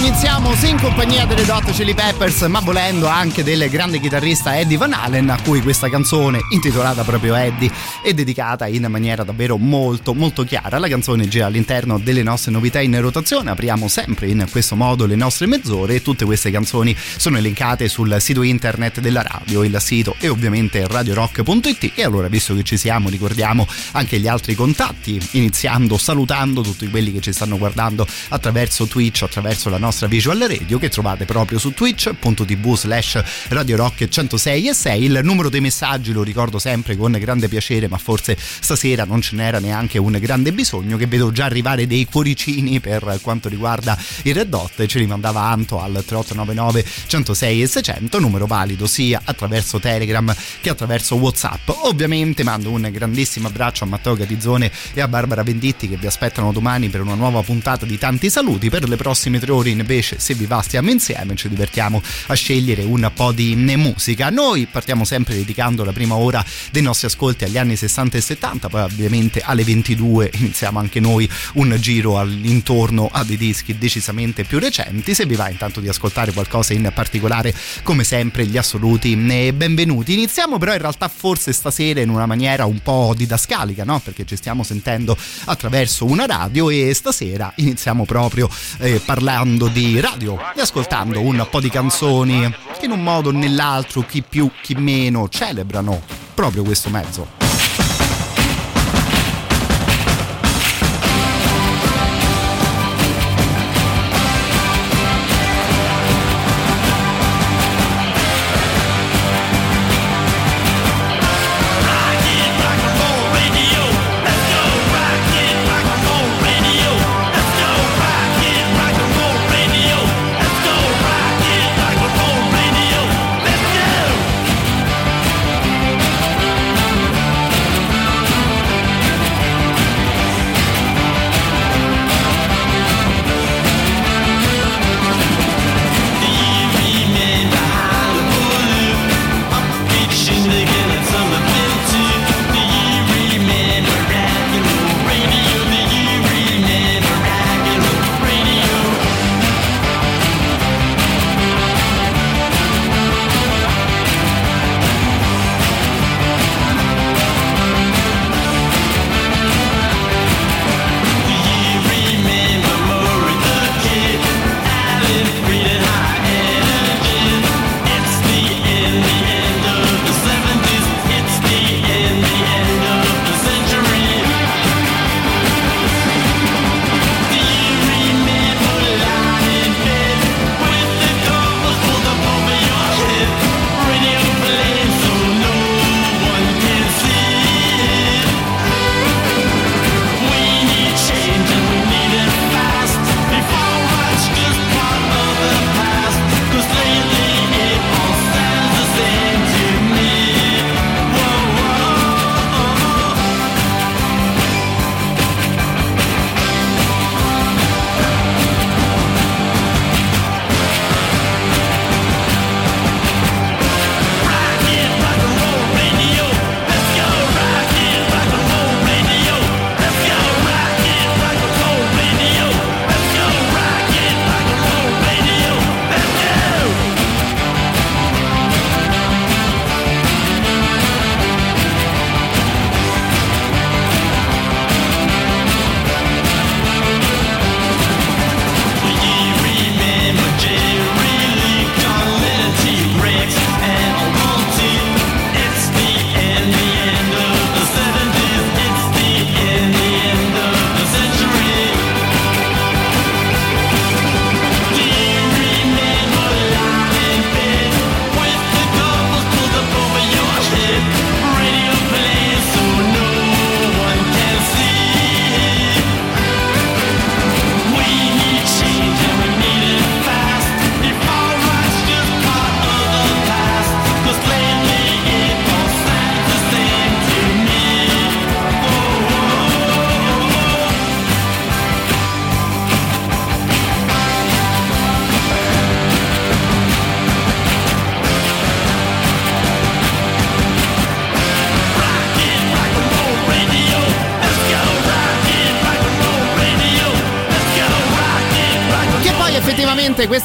Iniziamo sì in compagnia delle Dot Chili Peppers, ma volendo anche del grande chitarrista Eddie Van Halen, a cui questa canzone, intitolata proprio Eddie, è dedicata in maniera davvero molto molto chiara. La canzone gira all'interno delle nostre novità in rotazione, apriamo sempre in questo modo le nostre mezz'ore e tutte queste canzoni sono elencate sul sito internet della radio, il sito è ovviamente radiorock.it e allora visto che ci siamo ricordiamo anche gli altri contatti, iniziando salutando tutti quelli che ci stanno guardando attraverso Twitch, attraverso la nostra nostra visual radio che trovate proprio su twitch.tv slash radio rock 106 e 6 il numero dei messaggi lo ricordo sempre con grande piacere ma forse stasera non ce n'era neanche un grande bisogno che vedo già arrivare dei cuoricini per quanto riguarda il Red Dot ce li mandava Anto al 3899 106 e 600 numero valido sia attraverso Telegram che attraverso Whatsapp. Ovviamente mando un grandissimo abbraccio a Matteo Gatizzone e a Barbara Venditti che vi aspettano domani per una nuova puntata di tanti saluti. Per le prossime tre ore in invece se vi va stiamo insieme ci divertiamo a scegliere un po' di musica. Noi partiamo sempre dedicando la prima ora dei nostri ascolti agli anni 60 e 70 poi ovviamente alle 22 iniziamo anche noi un giro all'intorno a dei dischi decisamente più recenti. Se vi va intanto di ascoltare qualcosa in particolare come sempre gli assoluti benvenuti. Iniziamo però in realtà forse stasera in una maniera un po' didascalica no? perché ci stiamo sentendo attraverso una radio e stasera iniziamo proprio eh, parlando di radio e ascoltando un po' di canzoni che in un modo o nell'altro, chi più chi meno, celebrano proprio questo mezzo.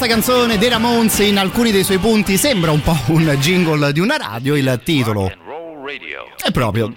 Questa canzone dei Ramones in alcuni dei suoi punti sembra un po' un jingle di una radio, il titolo è proprio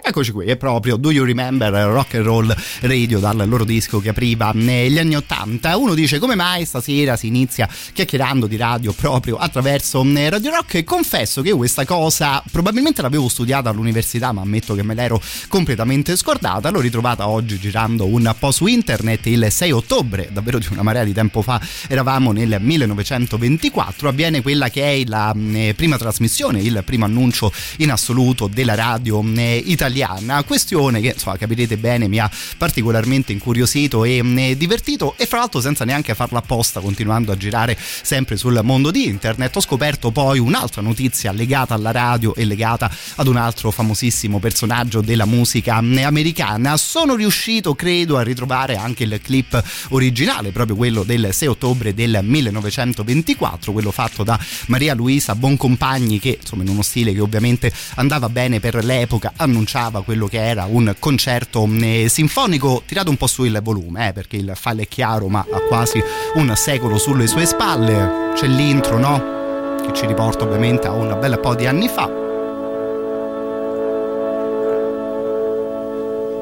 Eccoci qui, è proprio Do You Remember Rock and Roll Radio dal loro disco che apriva negli anni Ottanta. Uno dice come mai stasera si inizia chiacchierando di radio proprio attraverso Radio Rock e confesso che questa cosa probabilmente l'avevo studiata all'università ma ammetto che me l'ero completamente scordata. L'ho ritrovata oggi girando un po' su internet il 6 ottobre, davvero di una marea di tempo fa, eravamo nel 1924, avviene quella che è la eh, prima trasmissione, il primo annuncio in assoluto della radio eh, italiana. Questione che insomma capirete bene mi ha particolarmente incuriosito e eh, divertito e fra l'altro senza neanche farla apposta continuando a girare sempre sul mondo di internet ho scoperto poi un'altra notizia legata alla radio e legata ad un altro famosissimo personaggio della musica eh, americana. Sono riuscito credo a ritrovare anche il clip originale, proprio quello del 6 ottobre del 1924, quello fatto da Maria Luisa Boncompagni che insomma in uno stile che ovviamente andava bene per l'epoca, annunciava quello che era un concerto eh, sinfonico tirato un po' su il volume, eh, perché il file è chiaro ma ha quasi un secolo sulle sue spalle. C'è l'intro, no? Che ci riporta ovviamente a un bel po' di anni fa.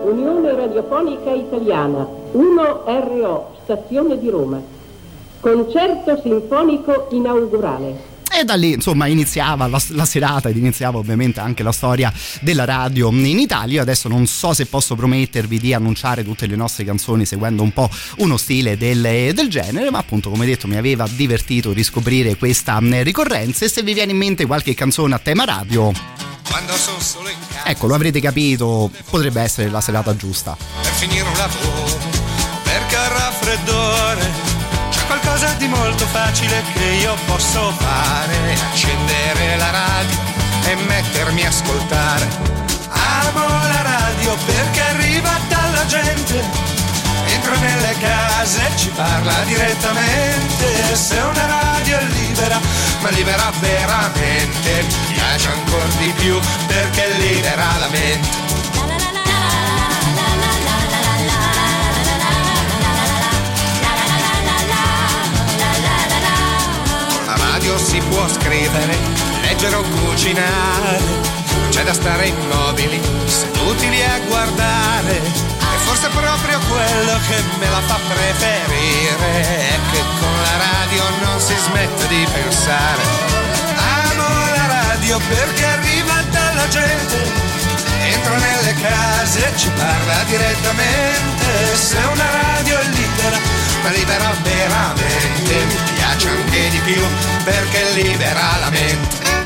Unione Radiofonica Italiana 1RO, stazione di Roma. Concerto sinfonico inaugurale. E da lì insomma iniziava la, la, serata ed iniziava ovviamente anche la storia della radio in Italia. Io adesso non so se posso promettervi di annunciare tutte le nostre canzoni seguendo un po' uno stile del, del genere, ma appunto come detto mi aveva divertito riscoprire questa ricorrenza e se vi viene in mente qualche canzone a tema radio Ecco, lo avrete capito, potrebbe essere la serata giusta. Per finire un lavoro, perché al raffreddore qualcosa di molto facile che io posso fare, accendere la radio e mettermi a ascoltare. Amo la radio perché arriva dalla gente, entra nelle case e ci parla direttamente. Se una radio è libera, ma libera veramente, mi piace ancora di più perché libera la mente. Radio si può scrivere, leggere o cucinare, c'è da stare immobili, seduti lì a guardare. E forse proprio quello che me la fa preferire, è che con la radio non si smette di pensare. Amo la radio perché arriva dalla gente, entra nelle case e ci parla direttamente. Se una radio è libera libera veramente, mi piace anche di più perché libera la mente.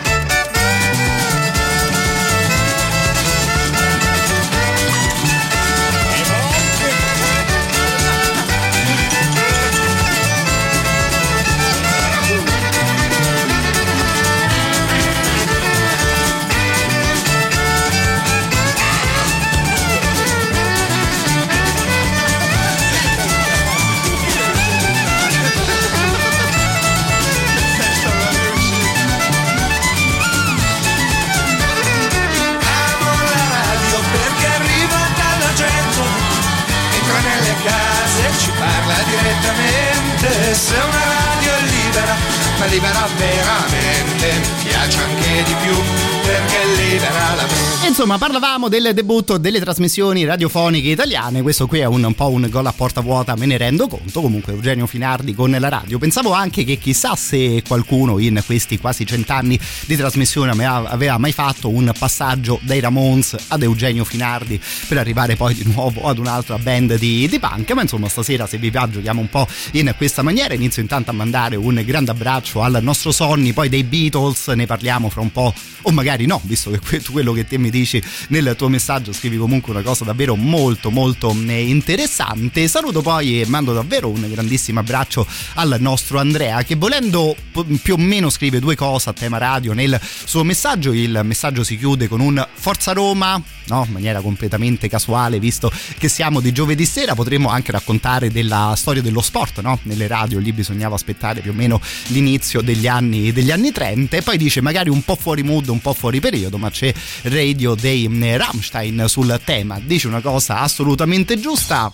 Direttamente se una radio è libera, ma libera veramente, piace anche di più perché libera la mente. Insomma, parlavamo del debutto delle trasmissioni radiofoniche italiane, questo qui è un, un po' un gol a porta vuota, me ne rendo conto, comunque Eugenio Finardi con la radio. Pensavo anche che chissà se qualcuno in questi quasi cent'anni di trasmissione aveva mai fatto un passaggio dai Ramones ad Eugenio Finardi per arrivare poi di nuovo ad un'altra band di, di punk, ma insomma stasera se vi va giochiamo un po' in questa maniera, inizio intanto a mandare un grande abbraccio al nostro Sonny, poi dei Beatles ne parliamo fra un po' o magari no, visto che quello che te mi dici nel tuo messaggio scrivi comunque una cosa davvero molto molto eh, interessante. Saluto poi e mando davvero un grandissimo abbraccio al nostro Andrea che volendo più o meno scrive due cose a tema radio nel suo messaggio. Il messaggio si chiude con un Forza Roma, no? in maniera completamente casuale, visto che siamo di giovedì sera, potremmo anche raccontare della storia dello sport, no? Nelle radio lì bisognava aspettare più o meno l'inizio degli anni, degli anni 30 e poi dice magari un po' fuori mood, un po' fuori periodo, ma c'è radio dei eh, Rammstein sul tema. Dice una cosa assolutamente giusta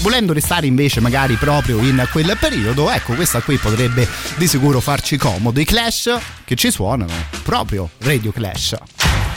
volendo restare invece magari proprio in quel periodo, ecco questa qui potrebbe di sicuro farci comodo. I Clash che ci suonano proprio Radio Clash.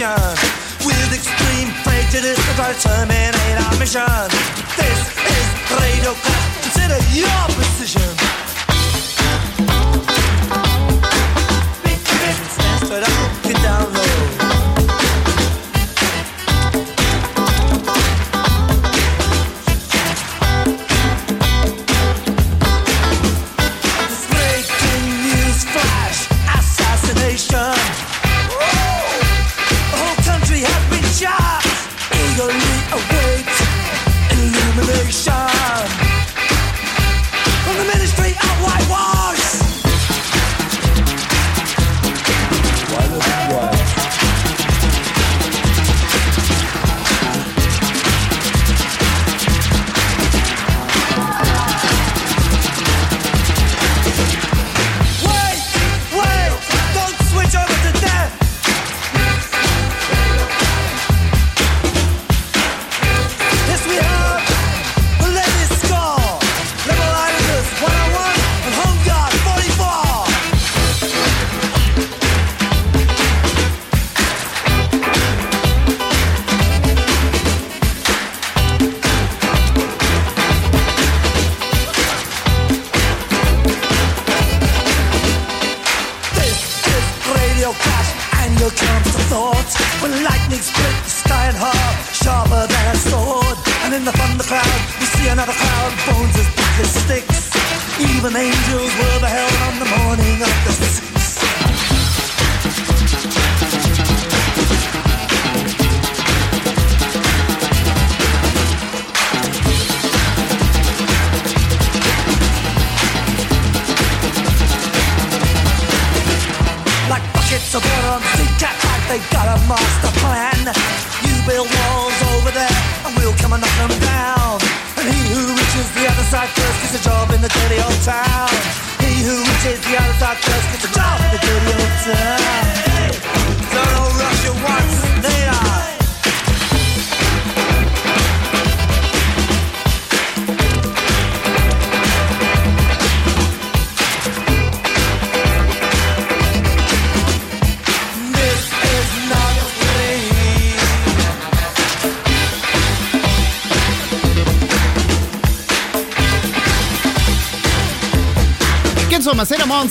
Ammunition with extreme prejudice to terminate our mission. This is Radio Clash. Consider your position.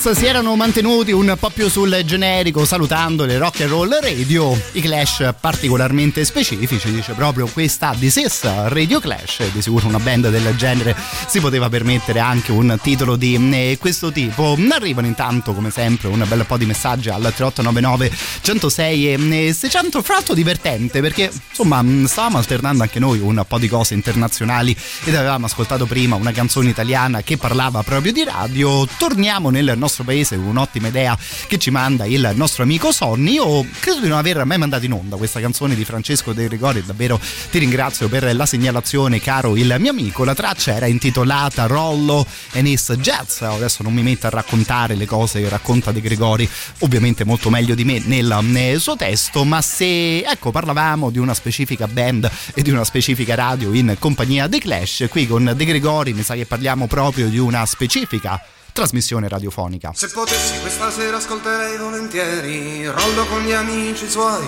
Ramones si erano mantenuti un po' più sul generico salutando le rock and roll radio, i Clash particolarmente specifici, dice proprio questa This is Radio Clash, di sicuro una band del genere si poteva permettere anche un titolo di eh, questo tipo. Arrivano intanto come sempre un bel po' di messaggi al 3899 106 e 600, fra l'altro divertente perché insomma stavamo alternando anche noi un po' di cose internazionali ed avevamo ascoltato prima una canzone italiana che parlava proprio di radio, torniamo nel nostro paese un'ottima idea che ci manda il nostro amico Sonny. Io credo di non aver mai mandato in onda questa canzone di Francesco De Gregori, davvero ti ringrazio per la segnalazione, caro il mio amico. La traccia era intitolata Rollo and His Jazz. Adesso non mi metto a raccontare le cose che racconta De Gregori, ovviamente molto meglio di me nel, nel suo testo, ma se ecco parlavamo di una specifica band e di una specifica radio in compagnia dei Clash, qui con De Gregori mi sa che parliamo proprio di una specifica trasmissione radiofonica. Se potessi questa sera ascolterei volentieri Rollo con gli amici suoi.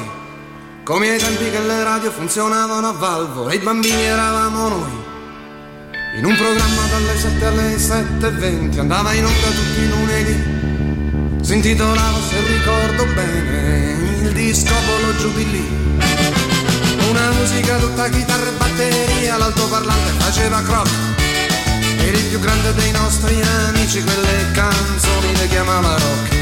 Come ai tempi che le radio funzionavano a valvo E i bambini eravamo noi. In un programma dalle 7 alle 7.20 Andava in onda tutti i lunedì. Si intitolava se ricordo bene Il disco Polo Giubilì Una musica tutta chitarra e batteria L'altoparlante faceva croc Eri il più grande dei nostri amici, quelle canzoni le chiamava rock.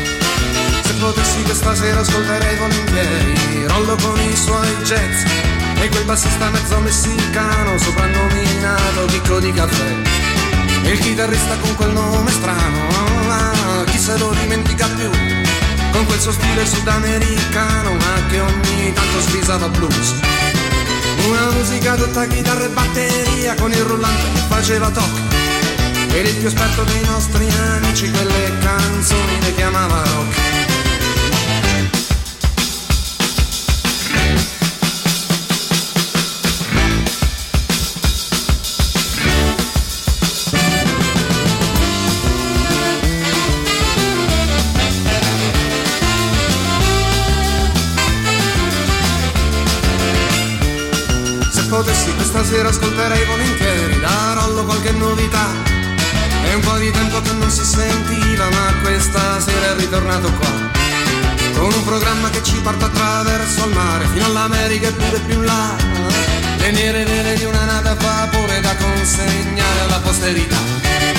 Se potessi questa sera ascolterei volentieri, rollo con i suoi jazz. E quel bassista mezzo messicano, soprannominato Chicco di caffè. E il chitarrista con quel nome strano, ah, chi se lo dimentica più? Con quel suo stile sudamericano, ma che ogni tanto svisava blues Una musica tutta chitarra e batteria con il rullante che faceva tocco. Eri il più esperto dei nostri amici, quelle canzoni le chiamava rock. potessi questa sera ascolterei volentieri da Rollo qualche novità. Un po' di tempo che non si sentiva, ma questa sera è ritornato qua. Con un programma che ci porta attraverso il mare, fino all'America e pure più là. Le nere vele di una nave a vapore da consegnare alla posterità.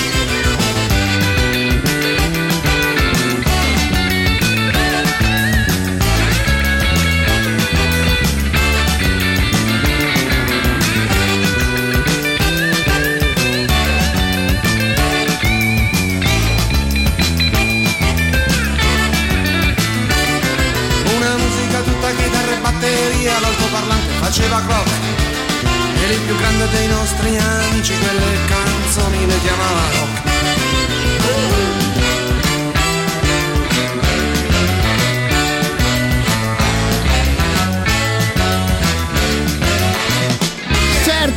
Faceva croc Era il più grande dei nostri amici Quelle canzoni le chiamava rock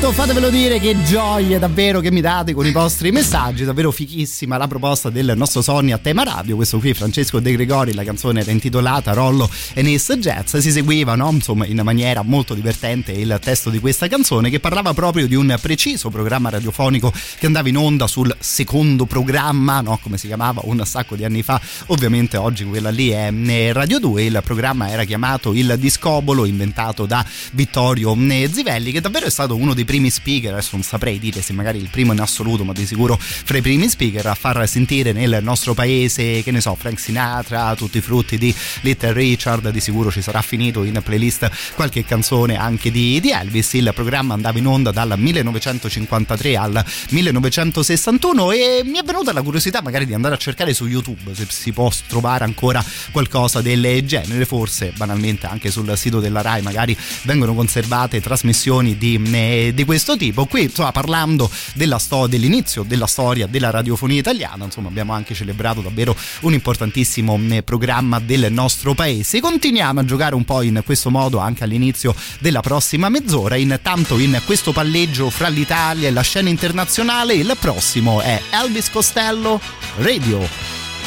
Certo, fatevelo dire che gioia davvero che mi date con i vostri messaggi, davvero fichissima la proposta del nostro Sony a tema radio, questo qui Francesco De Gregori, la canzone era intitolata Rollo e Ness Jazz, si seguiva no? insomma in maniera molto divertente il testo di questa canzone che parlava proprio di un preciso programma radiofonico che andava in onda sul secondo programma, no? come si chiamava un sacco di anni fa, ovviamente oggi quella lì è Radio 2, il programma era chiamato Il Discobolo, inventato da Vittorio Zivelli, che davvero è stato uno dei primi speaker, adesso non saprei dire se magari il primo in assoluto, ma di sicuro fra i primi speaker a far sentire nel nostro paese, che ne so, Frank Sinatra, tutti i frutti di Little Richard, di sicuro ci sarà finito in playlist qualche canzone anche di, di Elvis. Il programma andava in onda dal 1953 al 1961 e mi è venuta la curiosità magari di andare a cercare su YouTube se si può trovare ancora qualcosa del genere, forse banalmente anche sul sito della RAI magari vengono conservate trasmissioni di, di questo tipo. Qui, insomma, parlando della sto- dell'inizio della storia della radiofonia italiana, insomma, abbiamo anche celebrato davvero un importantissimo eh, programma del nostro paese. Continuiamo a giocare un po' in questo modo anche all'inizio della prossima mezz'ora. Intanto, in questo palleggio fra l'Italia e la scena internazionale, il prossimo è Elvis Costello. Radio.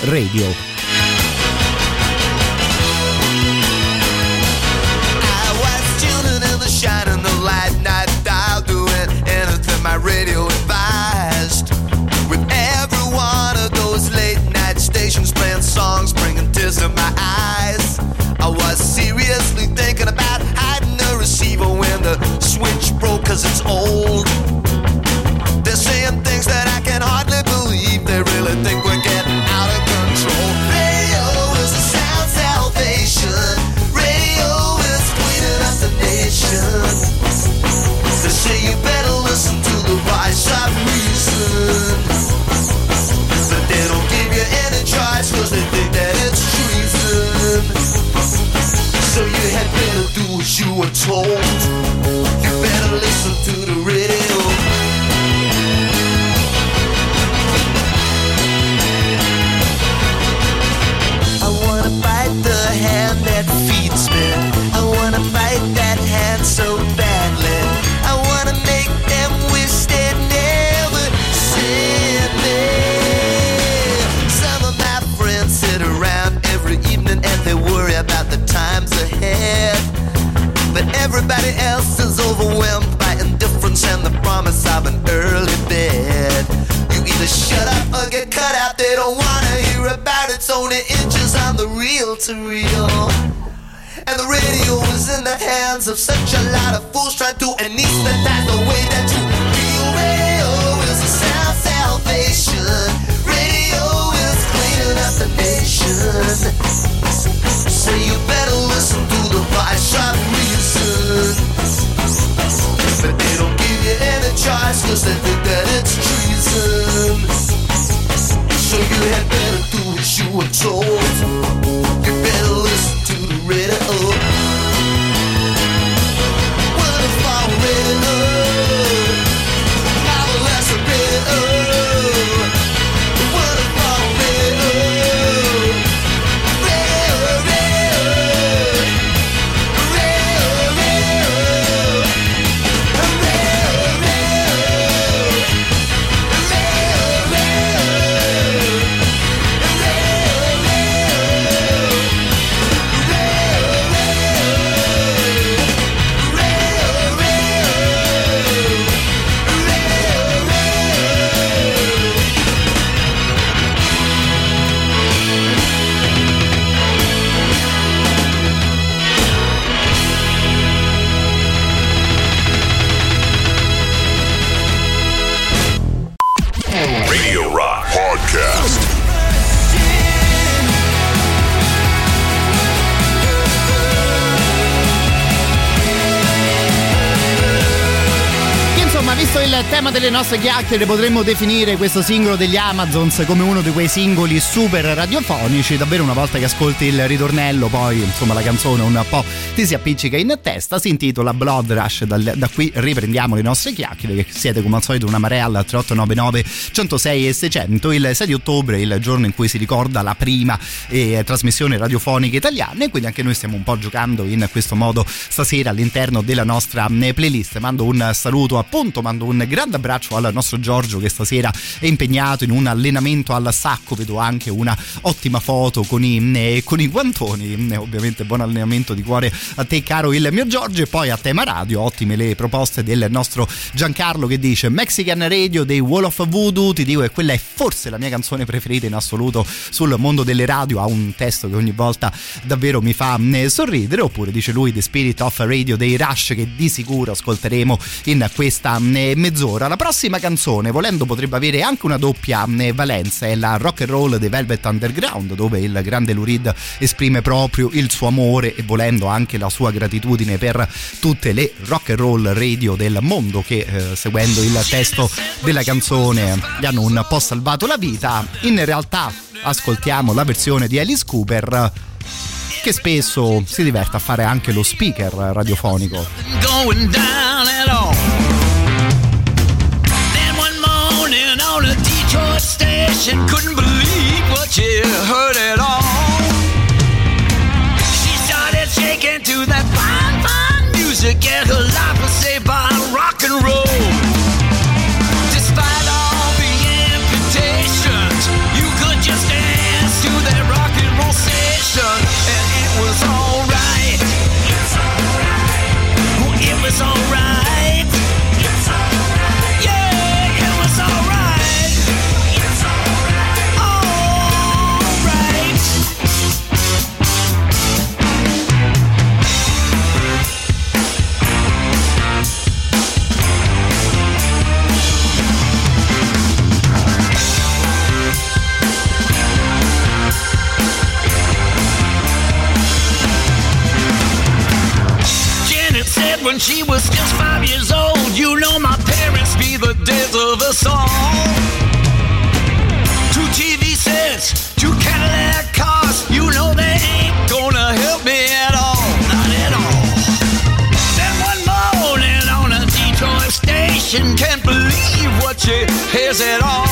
radio you were told. Everybody else is overwhelmed by indifference and the promise of an early bed. You either shut up or get cut out. They don't wanna hear about it. It's only inches on the reel to real. And the radio is in the hands of such a lot of fools trying to anesthetize the way that you feel. Radio is a sound salvation. Radio is cleaning up the nation. So you better listen to the voice any cause they think that it's treason. So you had better do what you were told. Tema delle nostre chiacchiere, potremmo definire questo singolo degli Amazons come uno di quei singoli super radiofonici. Davvero, una volta che ascolti il ritornello, poi insomma la canzone un po' ti si appiccica in testa. Si intitola Blood Rush. Da, da qui riprendiamo le nostre chiacchiere, che siete come al solito una marea al 3899 106 e 600. Il 6 di ottobre, il giorno in cui si ricorda la prima eh, trasmissione radiofonica italiana, e quindi anche noi stiamo un po' giocando in questo modo stasera all'interno della nostra eh, playlist. Mando un saluto appunto, mando un grande abbraccio al nostro Giorgio che stasera è impegnato in un allenamento al sacco, vedo anche una ottima foto con i, eh, con i guantoni, eh, ovviamente buon allenamento di cuore a te caro il mio Giorgio e poi a tema radio, ottime le proposte del nostro Giancarlo che dice Mexican Radio dei Wall of Voodoo, ti dico che quella è forse la mia canzone preferita in assoluto sul mondo delle radio, ha un testo che ogni volta davvero mi fa sorridere, oppure dice lui The Spirit of Radio dei Rush che di sicuro ascolteremo in questa eh, mezz'ora. La prossima canzone, volendo, potrebbe avere anche una doppia eh, valenza, è la rock and roll dei Velvet Underground, dove il grande Lurid esprime proprio il suo amore e volendo anche la sua gratitudine per tutte le rock and roll radio del mondo che eh, seguendo il testo della canzone gli hanno un po' salvato la vita. In realtà ascoltiamo la versione di Alice Cooper che spesso si diverte a fare anche lo speaker radiofonico. Couldn't believe what she heard at all. Fine, fine music, and her life was saved by rock and roll. When she was just five years old. You know my parents be the death of us all. Two TV sets, two Cadillac cars. You know they ain't gonna help me at all, not at all. Then one morning on a Detroit station, can't believe what she hears at all.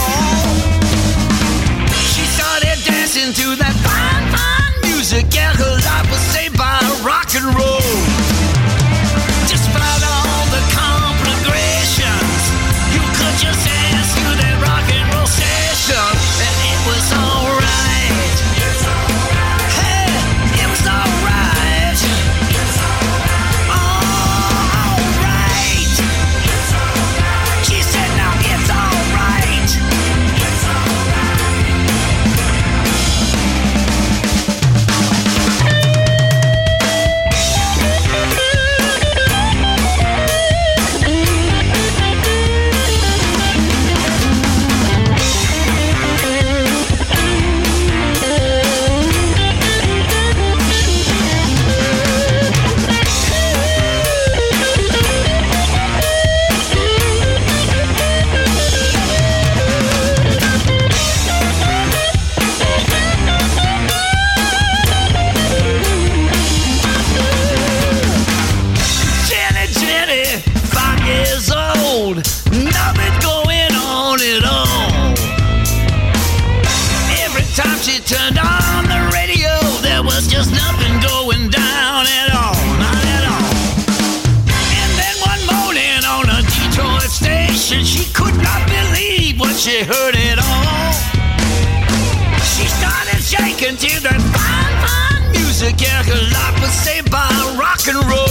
She started dancing to that fine, fine music, yeah, her life was saved by rock and roll. Yeah, life was saved by rock and roll.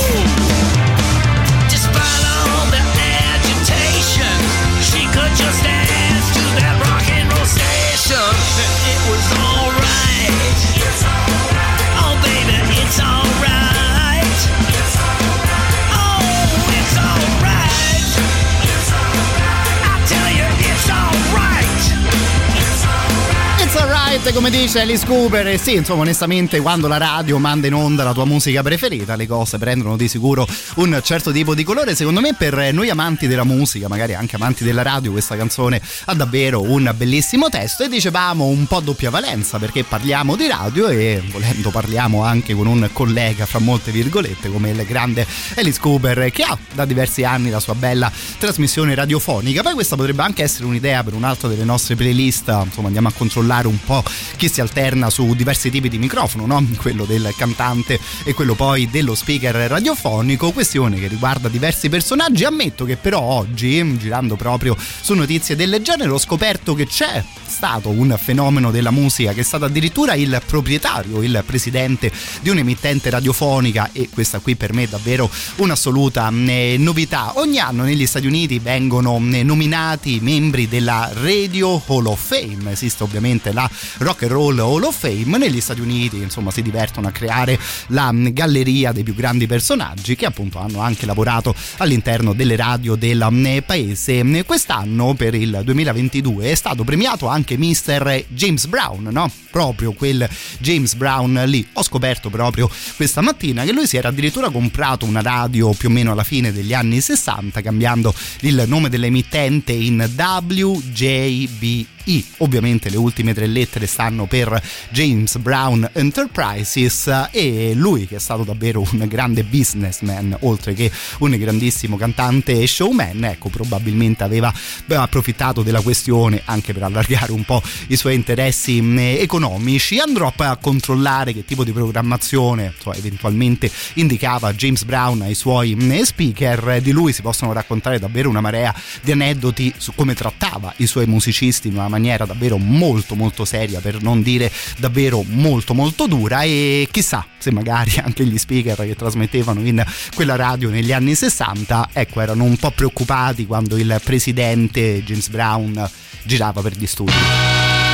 Esattamente come dice Alice Cooper, e sì, insomma, onestamente, quando la radio manda in onda la tua musica preferita, le cose prendono di sicuro un certo tipo di colore. Secondo me, per noi amanti della musica, magari anche amanti della radio, questa canzone ha davvero un bellissimo testo. E dicevamo un po' doppia valenza perché parliamo di radio e volendo parliamo anche con un collega, fra molte virgolette, come il grande Alice Cooper, che ha da diversi anni la sua bella trasmissione radiofonica. Poi questa potrebbe anche essere un'idea per un'altra delle nostre playlist. Insomma, andiamo a controllare un po' chi si alterna su diversi tipi di microfono, no? quello del cantante e quello poi dello speaker radiofonico, questione che riguarda diversi personaggi. Ammetto che però oggi, girando proprio su notizie del genere, ho scoperto che c'è stato un fenomeno della musica che è stato addirittura il proprietario, il presidente di un'emittente radiofonica e questa qui per me è davvero un'assoluta eh, novità. Ogni anno negli Stati Uniti vengono eh, nominati membri della Radio Hall of Fame, esiste ovviamente la Rock and Roll Hall of Fame, negli Stati Uniti insomma si divertono a creare la mm, galleria dei più grandi personaggi che appunto hanno anche lavorato all'interno delle radio del mm, paese. Quest'anno per il 2022 è stato premiato anche anche Mr. James Brown, no? Proprio quel James Brown lì. Ho scoperto proprio questa mattina che lui si era addirittura comprato una radio più o meno alla fine degli anni 60, cambiando il nome dell'emittente in WJB i. Ovviamente le ultime tre lettere stanno per James Brown Enterprises e lui che è stato davvero un grande businessman oltre che un grandissimo cantante e showman, ecco probabilmente aveva approfittato della questione anche per allargare un po' i suoi interessi mm, economici. Andrò poi a controllare che tipo di programmazione cioè, eventualmente indicava James Brown ai suoi mm, speaker, di lui si possono raccontare davvero una marea di aneddoti su come trattava i suoi musicisti in una maniera davvero molto molto seria per non dire davvero molto molto dura e chissà se magari anche gli speaker che trasmettevano in quella radio negli anni 60 ecco erano un po' preoccupati quando il presidente James Brown girava per gli studi.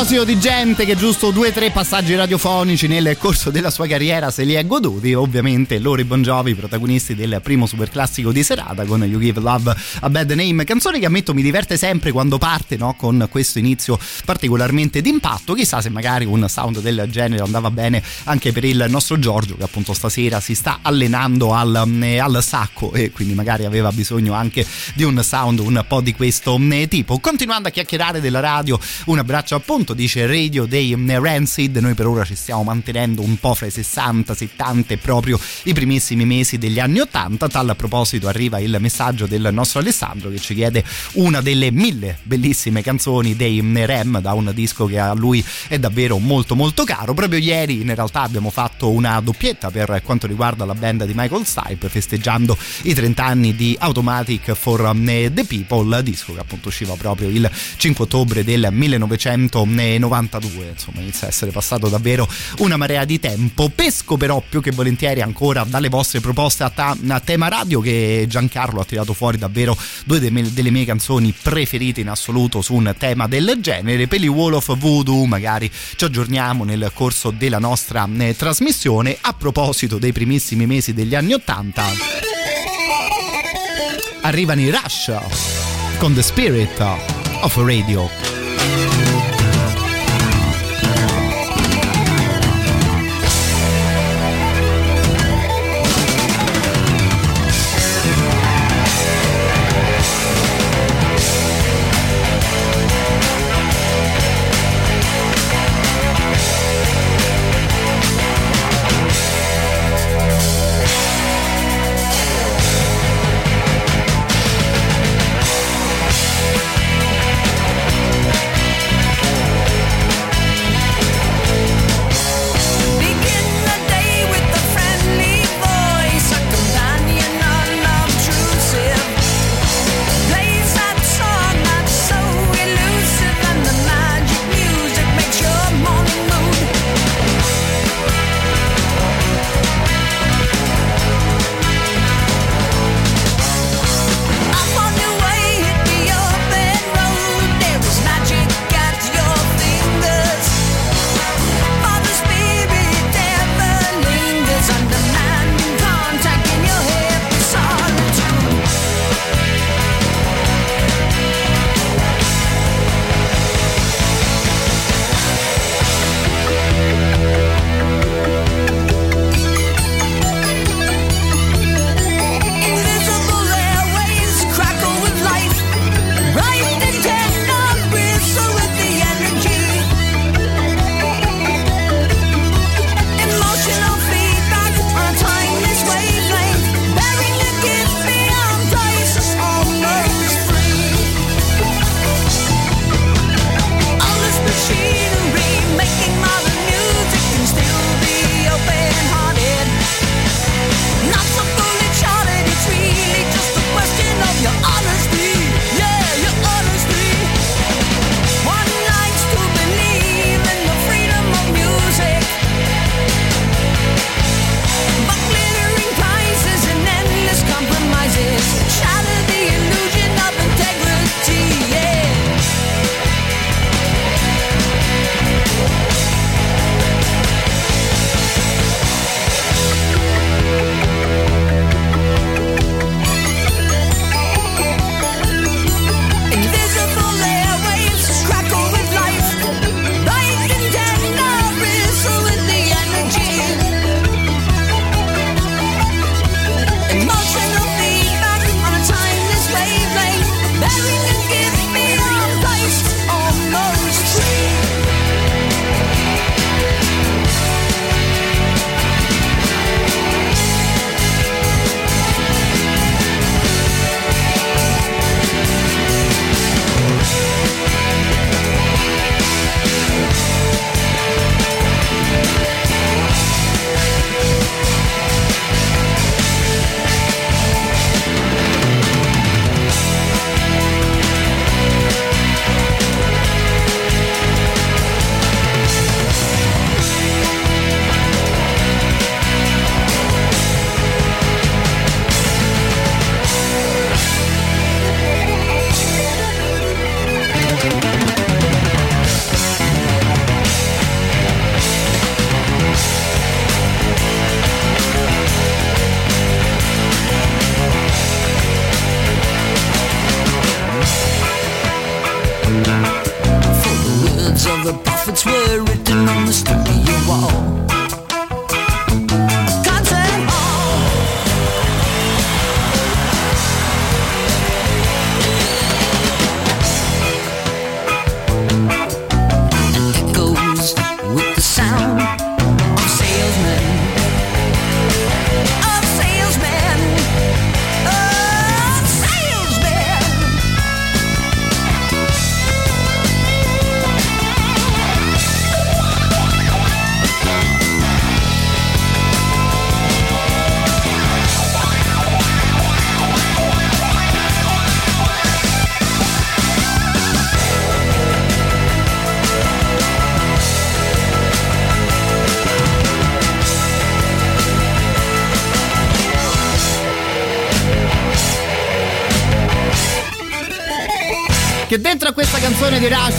Proposito di gente che giusto due o tre passaggi radiofonici nel corso della sua carriera se li è goduti, ovviamente loro i Bon Jovi, protagonisti del primo superclassico di serata con You Give Love a Bad Name, canzone che ammetto mi diverte sempre quando parte no? con questo inizio particolarmente d'impatto, chissà se magari un sound del genere andava bene anche per il nostro Giorgio che appunto stasera si sta allenando al, eh, al sacco e quindi magari aveva bisogno anche di un sound un po' di questo eh, tipo. Continuando a chiacchierare della radio, un abbraccio appunto, dice Radio dei Rancid, noi per ora ci stiamo mantenendo un po' fra i 60, 70 e proprio i primissimi mesi degli anni 80. Tal proposito arriva il messaggio del nostro Alessandro che ci chiede una delle mille bellissime canzoni dei Rem da un disco che a lui è davvero molto molto caro. Proprio ieri in realtà abbiamo fatto una doppietta per quanto riguarda la band di Michael Stipe festeggiando i 30 anni di Automatic for the People, disco che appunto usciva proprio il 5 ottobre del 1992. Insomma, inizia a essere passato davvero una marea di tempo. Pesco però più che volentieri ancora dalle vostre proposte a, ta- a tema radio che Giancarlo ha tirato fuori davvero due de- delle mie canzoni preferite in assoluto su un tema del genere. Per il Wall of Voodoo magari ci aggiorniamo nel corso della nostra eh, trasmissione. A proposito dei primissimi mesi degli anni 80 arrivano i Rush con The Spirit of Radio.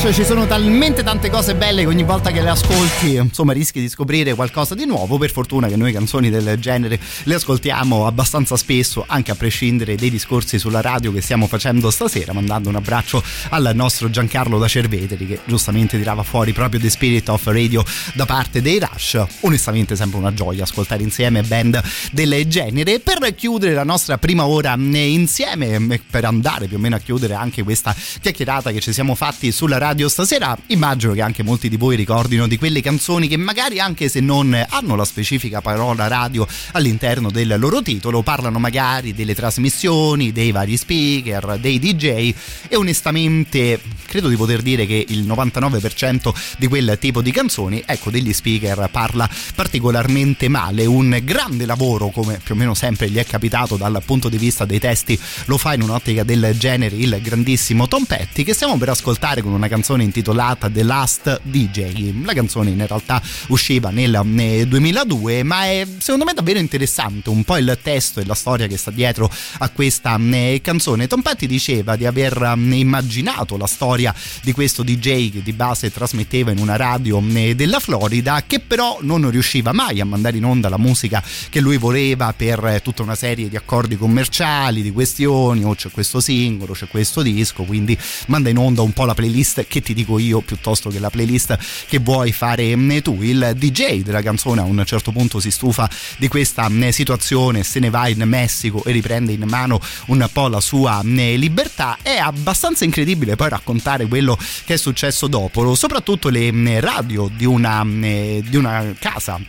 Rush ci sono talmente tante cose belle che ogni volta che le ascolti insomma rischi di scoprire qualcosa di nuovo. Per fortuna che noi canzoni del genere le ascoltiamo abbastanza spesso anche a prescindere dei discorsi sulla radio che stiamo facendo stasera mandando un abbraccio al nostro Giancarlo da Cerveteri che giustamente tirava fuori proprio The Spirit of Radio da parte dei Rush. Onestamente sempre una gioia ascoltare insieme band del genere. Per chiudere la nostra prima ora insieme per andare più o meno a chiudere anche questa chiacchierata che ci siamo fatti sulla radio stasera, immagino che anche molti di voi ricordino di quelle canzoni che magari anche se non hanno la specifica parola radio all'interno del loro titolo, parlano magari delle trasmissioni, dei vari speaker, dei DJ e onestamente credo di poter dire che il 99% di quel tipo di canzoni, ecco, degli speaker parla particolarmente male. Un grande lavoro, come più o meno sempre gli è capitato dal punto di vista dei testi, lo fa in un'ottica del genere il grandissimo Tom Petty che stiamo per ascoltare con una canzone intitolata The Last DJ. La canzone in realtà usciva nel 2002 ma è secondo me davvero interessante un po' il testo e la storia che sta dietro a questa eh, canzone. Tom Petty diceva di aver eh, immaginato la storia di questo DJ che di base trasmetteva in una radio eh, della Florida che però non riusciva mai a mandare in onda la musica che lui voleva per tutta una serie di accordi commerciali, di questioni, o c'è questo singolo, c'è questo disco, quindi manda in onda un po' la playlist che ti dico io piuttosto che la playlist che vuoi fare mm, tu. Il DJ della canzone a un certo punto si stufa di questa mm, situazione, se ne va in Messico e riprende in mano un po' la sua mm, libertà. È abbastanza incredibile poi raccontare quello che è successo dopo, soprattutto le radio di una, di una casa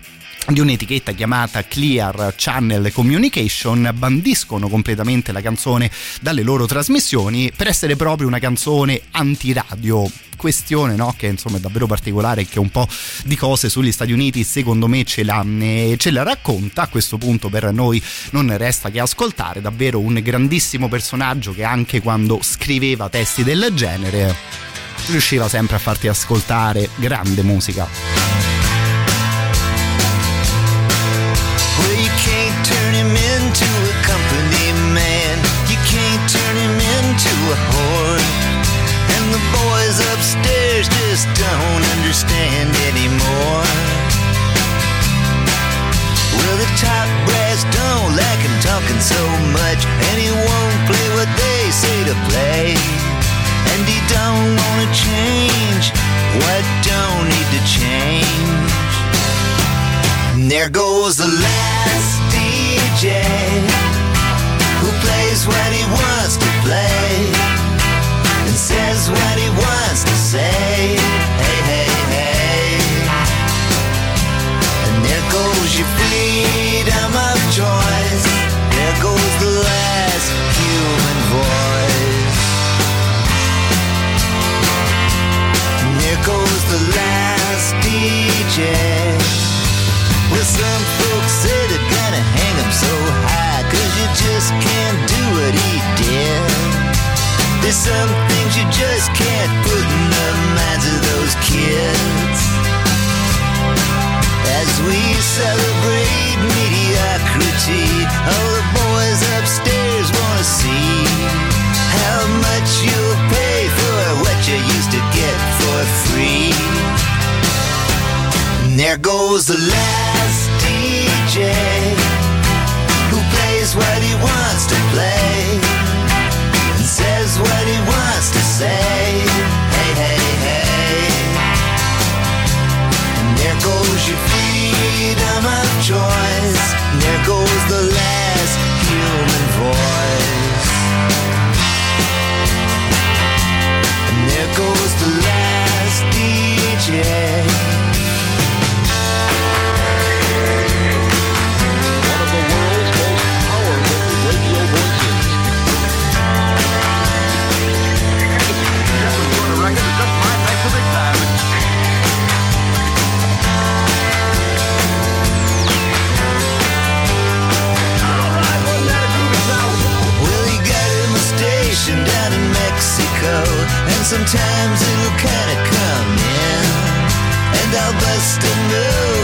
di un'etichetta chiamata Clear Channel Communication bandiscono completamente la canzone dalle loro trasmissioni per essere proprio una canzone antiradio questione no? che insomma è davvero particolare e che un po' di cose sugli Stati Uniti secondo me ce la, ce la racconta a questo punto per noi non resta che ascoltare davvero un grandissimo personaggio che anche quando scriveva testi del genere riusciva sempre a farti ascoltare grande musica goes the last DJ who plays what he wants to play and says what he wants to say. Hey, hey, hey. And there goes your freedom of choice. There goes the last human voice. And there goes the last DJ. There's some things you just can't put in the minds of those kids. As we celebrate mediocrity, all the boys upstairs wanna see how much you'll pay for what you used to get for free. And there goes the last and sometimes it'll kinda come in. And I'll bust a move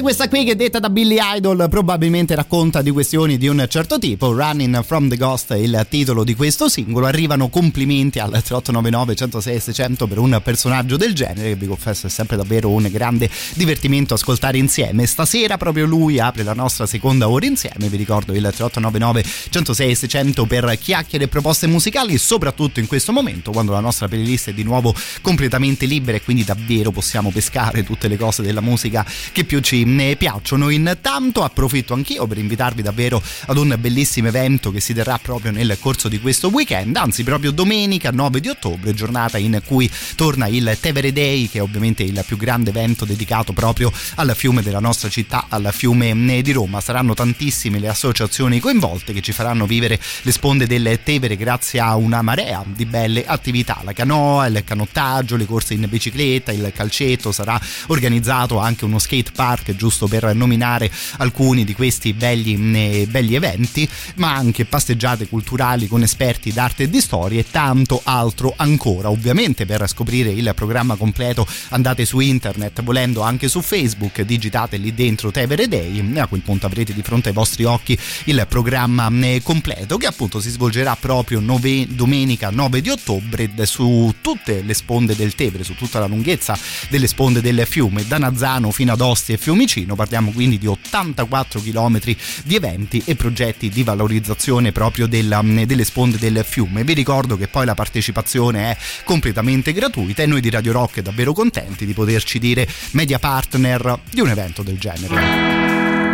Frase questa qui che detta da Billy Idol probabilmente racconta di questioni di un certo tipo. Running from the Ghost è il titolo di questo singolo. Arrivano complimenti al 3899 106 600 per un personaggio del genere che vi confesso è sempre davvero un grande divertimento ascoltare insieme. Stasera proprio lui apre la nostra seconda ora insieme. Vi ricordo il 3899 106 600 per chiacchiere e proposte musicali, soprattutto in questo momento quando la nostra playlist è di nuovo completamente libera e quindi davvero possiamo pescare tutte le cose della musica che più ci ne piacciono. Intanto approfitto anch'io per invitarvi davvero ad un bellissimo evento che si terrà proprio nel corso di questo weekend, anzi proprio domenica 9 di ottobre, giornata in cui torna il Tevere Day, che è ovviamente il più grande evento dedicato proprio al fiume della nostra città, al fiume di Roma. Saranno tantissime le associazioni coinvolte che ci faranno vivere le sponde del Tevere grazie a una marea di belle attività, la canoa, il canottaggio, le corse in bicicletta, il calcetto, sarà organizzato anche uno skate park giusto per nominare alcuni di questi begli, eh, belli eventi, ma anche passeggiate culturali con esperti d'arte e di storia e tanto altro ancora. Ovviamente per scoprire il programma completo andate su internet, volendo anche su Facebook, digitate lì dentro Tevere Day e a quel punto avrete di fronte ai vostri occhi il programma eh, completo che appunto si svolgerà proprio nove, domenica 9 di ottobre su tutte le sponde del Tevere, su tutta la lunghezza delle sponde del fiume, da Nazzano fino ad Ostia e Fiumicino. Parliamo quindi di 84 km di eventi e progetti di valorizzazione proprio della, delle sponde del fiume. Vi ricordo che poi la partecipazione è completamente gratuita e noi di Radio Rock davvero contenti di poterci dire media partner di un evento del genere.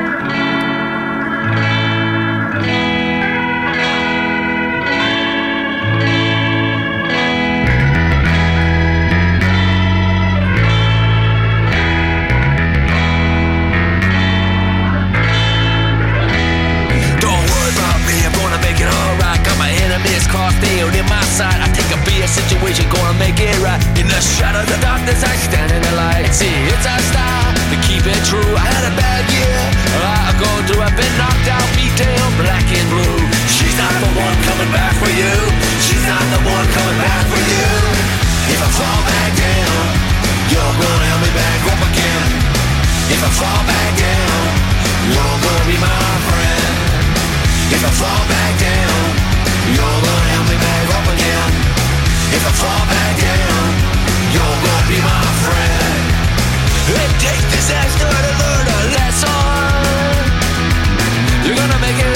Out in my sight. I take a situation, gonna make it right. In the shadow the darkness, I stand in the light. See, it's our style to keep it true. I had a bad year, I go through. I've been knocked out, beat down, black and blue. She's not the one coming back for you. She's not the one coming back for you. If I fall back down, you're gonna help me back up again. If I fall back down, you're gonna be my friend. If I fall back down, Fall back down, you're gonna be my friend. It takes disaster to learn a lesson. You're gonna make it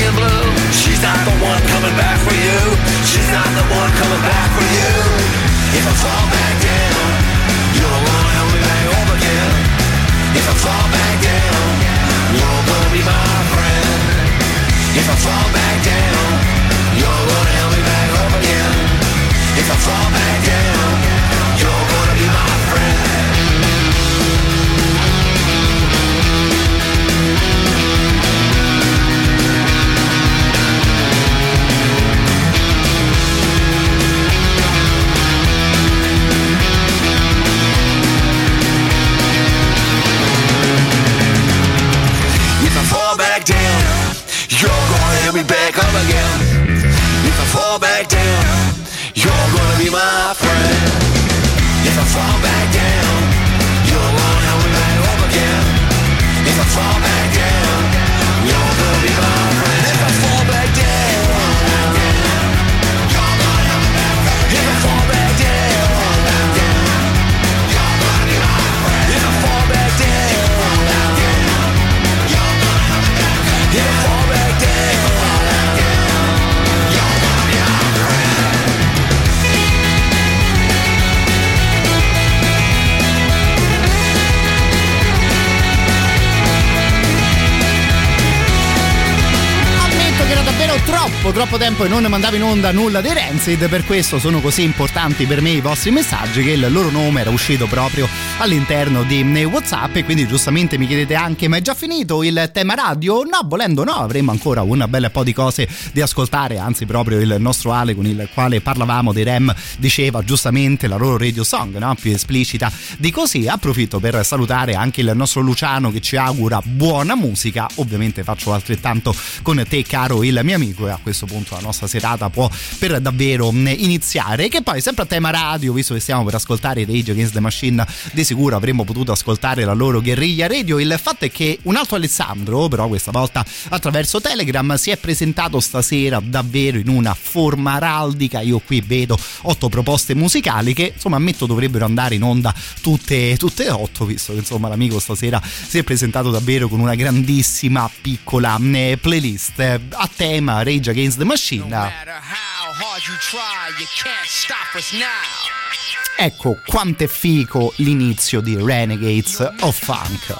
and blue. She's not the one coming back for you. She's not the one coming back for you. If I fall back down, you're gonna help me back troppo tempo e non mandavo in onda nulla dei Rancid, per questo sono così importanti per me i vostri messaggi che il loro nome era uscito proprio all'interno di WhatsApp e quindi giustamente mi chiedete anche ma è già finito il tema radio? No, volendo no, avremo ancora un bel po' di cose da ascoltare, anzi proprio il nostro Ale con il quale parlavamo dei Rem diceva giustamente la loro radio song, no? più esplicita di così. Approfitto per salutare anche il nostro Luciano che ci augura buona musica, ovviamente faccio altrettanto con te caro il mio amico e a questo punto la nostra serata può per davvero iniziare. Che poi sempre a tema radio visto che stiamo per ascoltare Rage Against the Machine di sicuro avremmo potuto ascoltare la loro guerriglia radio. Il fatto è che un altro Alessandro però questa volta attraverso Telegram si è presentato stasera davvero in una forma araldica. Io qui vedo otto proposte musicali che insomma ammetto dovrebbero andare in onda tutte, tutte otto visto che insomma l'amico stasera si è presentato davvero con una grandissima piccola eh, playlist. A tema Rage Against the Machine. Ecco quanto è fico l'inizio di Renegades of Funk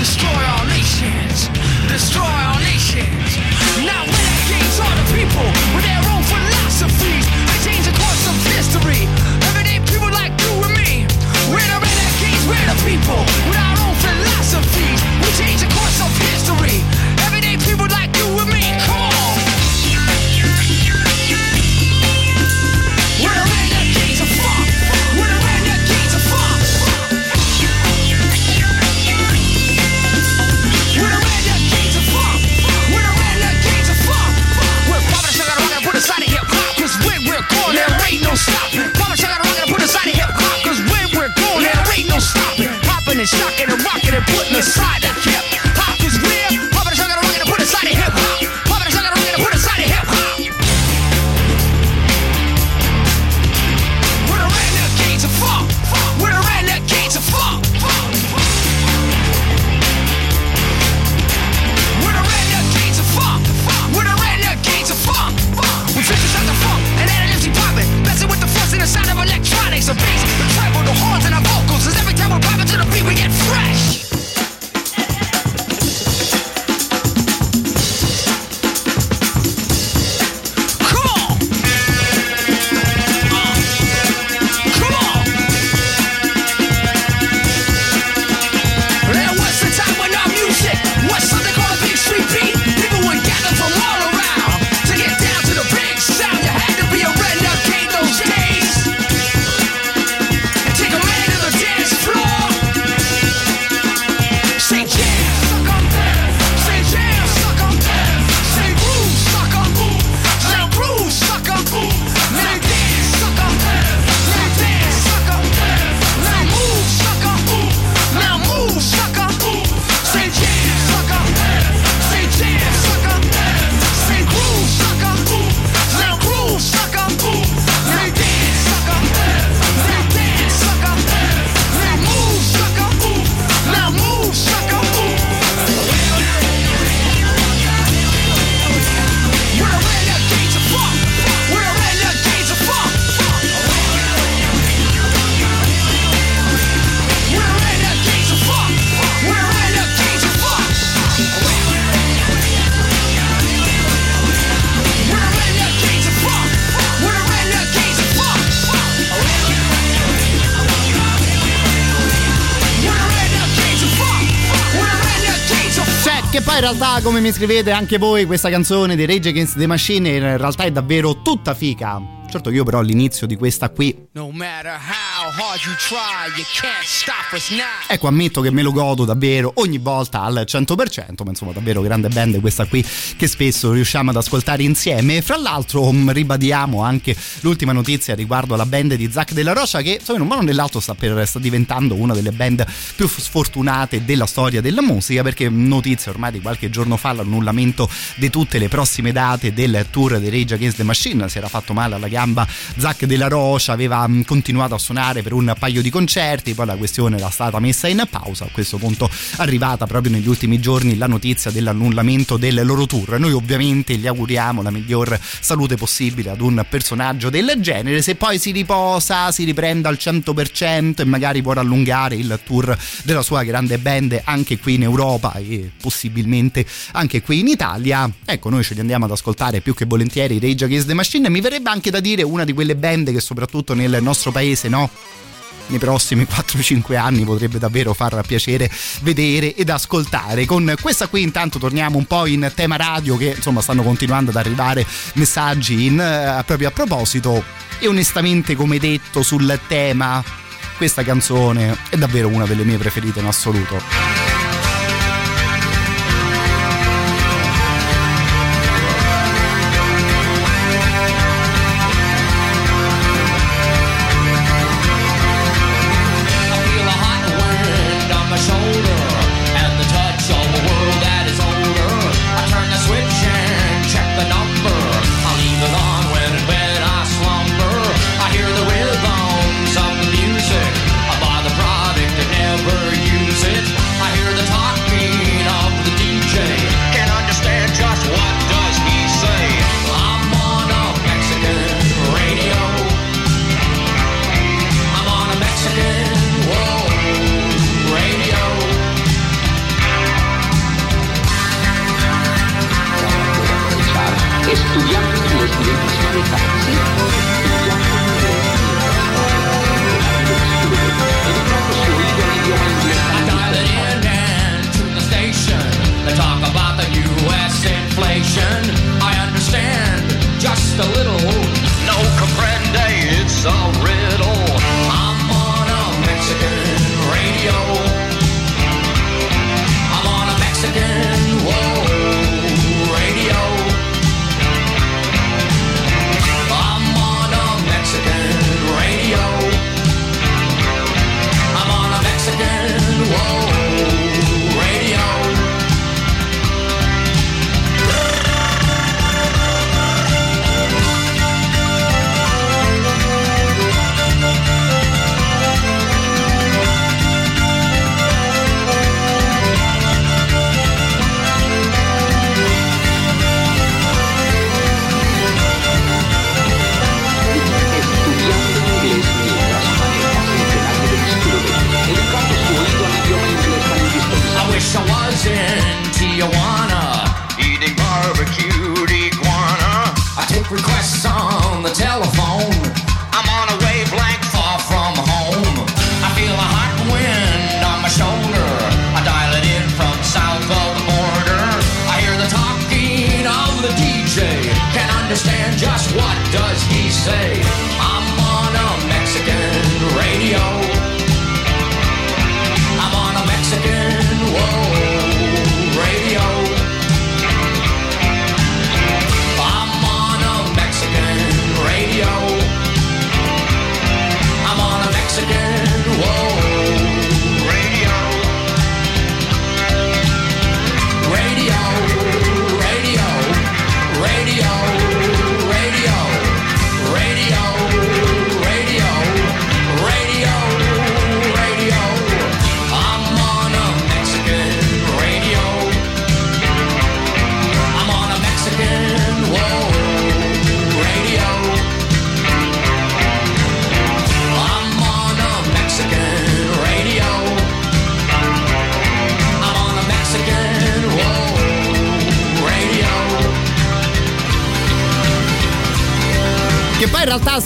destroy our nation. Come mi scrivete anche voi, questa canzone di Rage Against the Machine in realtà è davvero tutta fica. Certo, io però all'inizio di questa qui. No matter how Ecco, ammetto che me lo godo davvero ogni volta al 100%, ma insomma, davvero grande band questa qui che spesso riusciamo ad ascoltare insieme. Fra l'altro, mm, ribadiamo anche l'ultima notizia riguardo alla band di Zac della Rocha, che insomma, in un modo o nell'altro sta, per, sta diventando una delle band più sfortunate della storia della musica, perché notizia ormai di qualche giorno fa l'annullamento di tutte le prossime date del tour di Rage Against the Machine. Si era fatto male alla gamba Zac della Rocha, aveva mm, continuato a suonare per un paio di concerti, poi la questione era stata messa in pausa. A questo punto è arrivata proprio negli ultimi giorni la notizia dell'annullamento del loro tour. Noi ovviamente gli auguriamo la miglior salute possibile ad un personaggio del genere. Se poi si riposa, si riprende al 100% e magari può allungare il tour della sua grande band anche qui in Europa e possibilmente anche qui in Italia. Ecco, noi ce li andiamo ad ascoltare più che volentieri Rage Against the Machine. Mi verrebbe anche da dire una di quelle band che soprattutto nel nostro paese, no? Nei prossimi 4-5 anni potrebbe davvero far piacere vedere ed ascoltare. Con questa qui intanto torniamo un po' in tema radio che insomma stanno continuando ad arrivare messaggi in, uh, proprio a proposito e onestamente come detto sul tema questa canzone è davvero una delle mie preferite in assoluto.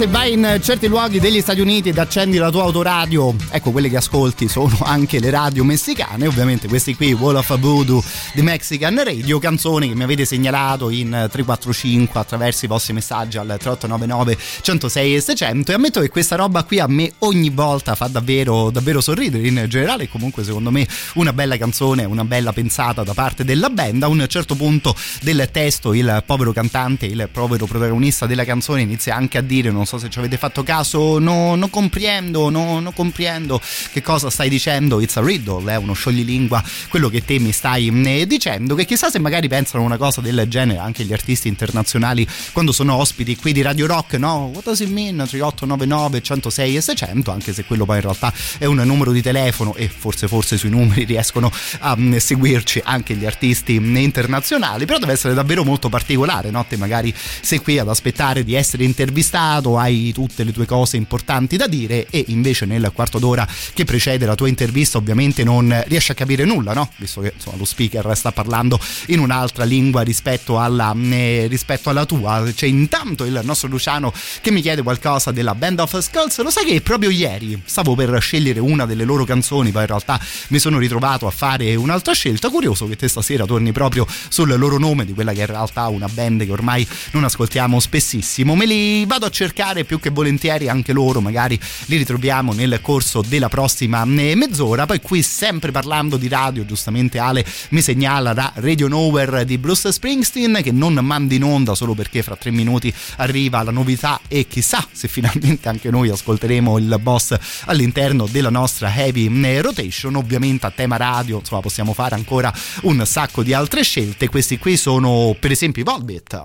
Se vai in certi luoghi degli Stati Uniti ed accendi la tua autoradio, ecco quelle che ascolti sono anche le radio messicane, ovviamente questi qui Wall of Voodoo di Mexican Radio, canzoni che mi avete segnalato in 345 attraverso i vostri messaggi al 3899 106 e 600 e ammetto che questa roba qui a me ogni volta fa davvero, davvero sorridere in generale, comunque secondo me una bella canzone, una bella pensata da parte della band, a un certo punto del testo il povero cantante, il povero protagonista della canzone inizia anche a dire, non so se ci avete fatto caso, no, non comprendo, no, comprendo che cosa stai dicendo, it's a riddle, è uno scioglilingua quello che te mi stai eh, dicendo, che chissà se magari pensano una cosa del genere anche gli artisti internazionali quando sono ospiti qui di Radio Rock, no? What does it mean? 3899 106 e 600, anche se quello poi in realtà è un numero di telefono e forse forse sui numeri riescono a mm, seguirci anche gli artisti mm, internazionali, però deve essere davvero molto particolare, no? Te magari sei qui ad aspettare di essere intervistato, hai tutte le tue cose importanti da dire e invece nel quarto d'ora che precede la tua intervista ovviamente non riesci a capire nulla, no? Visto che insomma, lo speaker sta parlando in un'altra lingua rispetto alla, eh, rispetto alla tua. C'è intanto il nostro Luciano che mi chiede qualcosa della Band of Skulls. Lo sai che proprio ieri stavo per scegliere una delle loro canzoni, poi in realtà mi sono ritrovato a fare un'altra scelta. Curioso che te stasera torni proprio sul loro nome, di quella che è in realtà una band che ormai non ascoltiamo spessissimo. Me li vado a cercare più che volentieri anche loro, magari li ritroviamo nel corso della prossima eh, mezz'ora. Poi qui sempre parlando di radio, giustamente Ale mi segnala da Radio Nowhere di Bruce Springsteen che non mandi in onda solo perché fra tre minuti arriva la novità e chissà se finalmente anche noi ascolteremo il boss all'interno della nostra heavy eh, rotation. Ovviamente a tema radio, insomma, possiamo fare ancora un sacco di altre scelte. Questi qui sono per esempio i Volbit.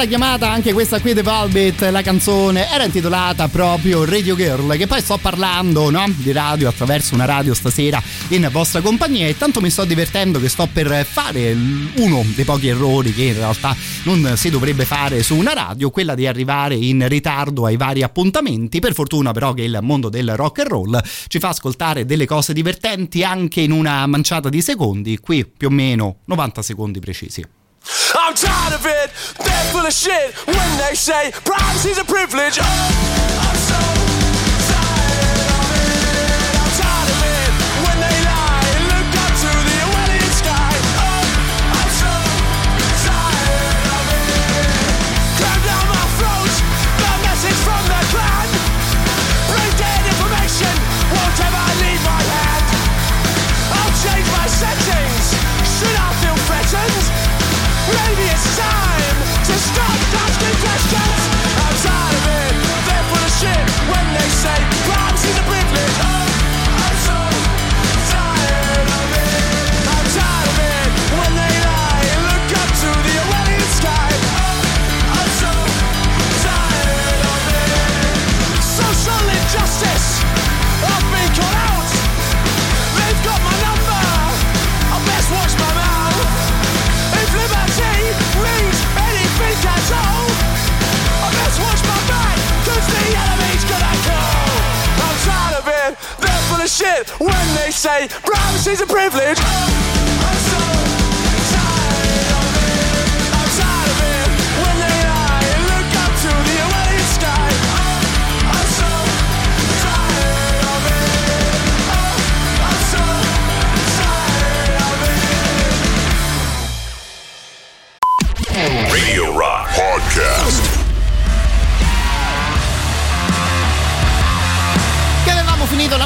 Bella chiamata anche questa qui The Volbit, la canzone era intitolata proprio Radio Girl, che poi sto parlando no? di radio attraverso una radio stasera in vostra compagnia e tanto mi sto divertendo che sto per fare uno dei pochi errori che in realtà non si dovrebbe fare su una radio, quella di arrivare in ritardo ai vari appuntamenti, per fortuna però che il mondo del rock and roll ci fa ascoltare delle cose divertenti anche in una manciata di secondi, qui più o meno 90 secondi precisi. I'm tired of it, they're full of shit when they say privacy's a privilege. Oh, oh. When they say privacy's a privilege.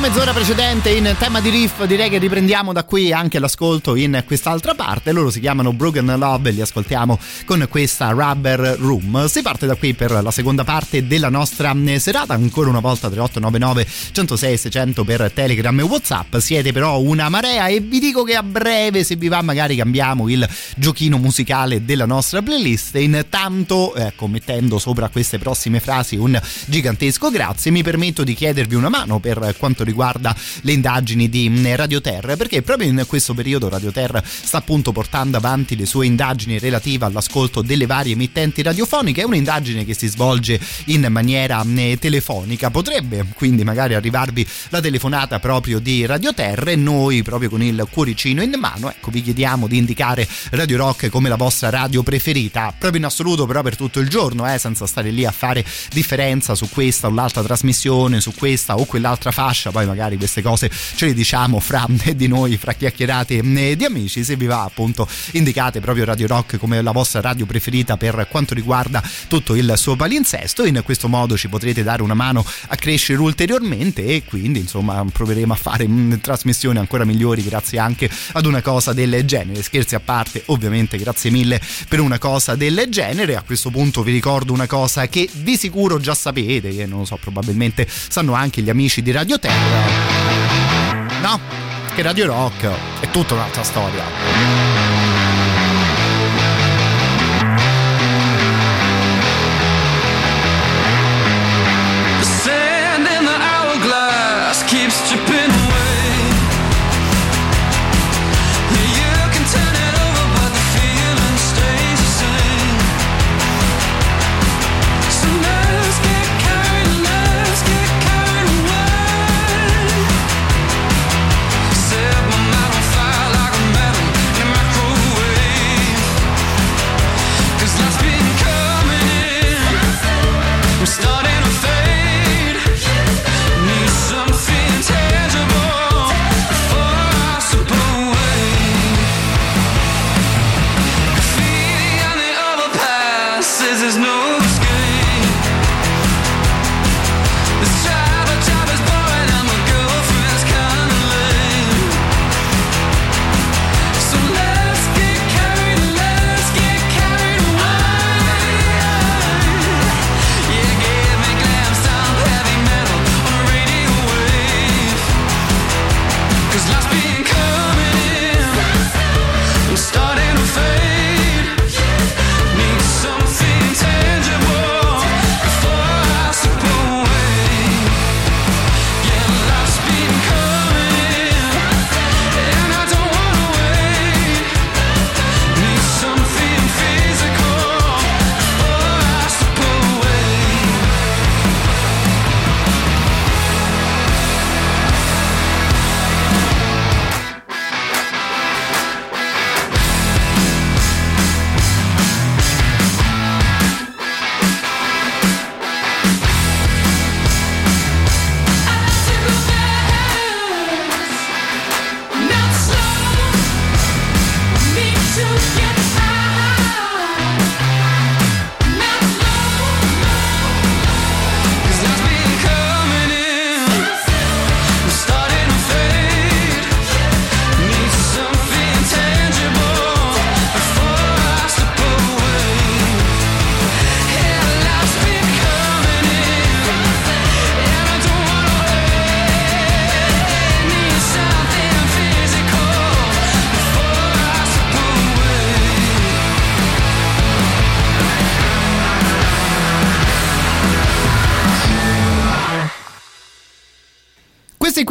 Mezz'ora precedente in tema di riff, direi che riprendiamo da qui anche l'ascolto in quest'altra parte. Loro si chiamano Broken Love e li ascoltiamo con questa Rubber Room. Si parte da qui per la seconda parte della nostra eh, serata. Ancora una volta 3899 106 600 per Telegram e Whatsapp. Siete però una marea e vi dico che a breve, se vi va, magari cambiamo il giochino musicale della nostra playlist. Intanto, ecco, mettendo sopra queste prossime frasi un gigantesco grazie, mi permetto di chiedervi una mano per quanto riguarda le indagini di mm, Radio Terra, perché proprio in questo periodo Radio Terra sta appunto portando avanti le sue indagini relative all'ascolto delle varie emittenti radiofoniche. È un'indagine che si svolge in maniera mm, telefonica. Potrebbe quindi magari arrivarvi la telefonata proprio di Radio Terra e noi proprio con il cuoricino in mano, ecco, vi chiediamo di indicare Radio Rock come la vostra radio preferita, proprio in assoluto però per tutto il giorno, eh, senza stare lì a fare differenza su questa o l'altra trasmissione, su questa o quell'altra fascia, poi magari queste cose ce le diciamo fra di noi, fra chiacchierate eh, di amici, se vi va appunto indicate proprio Radio Rock come la vostra radio preferita per quanto riguarda tutto il suo palinsesto, in questo modo ci potrete dare una mano a crescere ulteriormente e quindi insomma proveremo a fare mh, trasmissioni ancora migliori grazie anche ad una cosa del genere, scherzi a parte ovviamente grazie mille per una cosa del genere, a questo punto vi ricordo una cosa che di sicuro già sapete, che non lo so probabilmente sanno anche gli amici di Radio Terra, no? Che Radio Rock è tutta un'altra storia.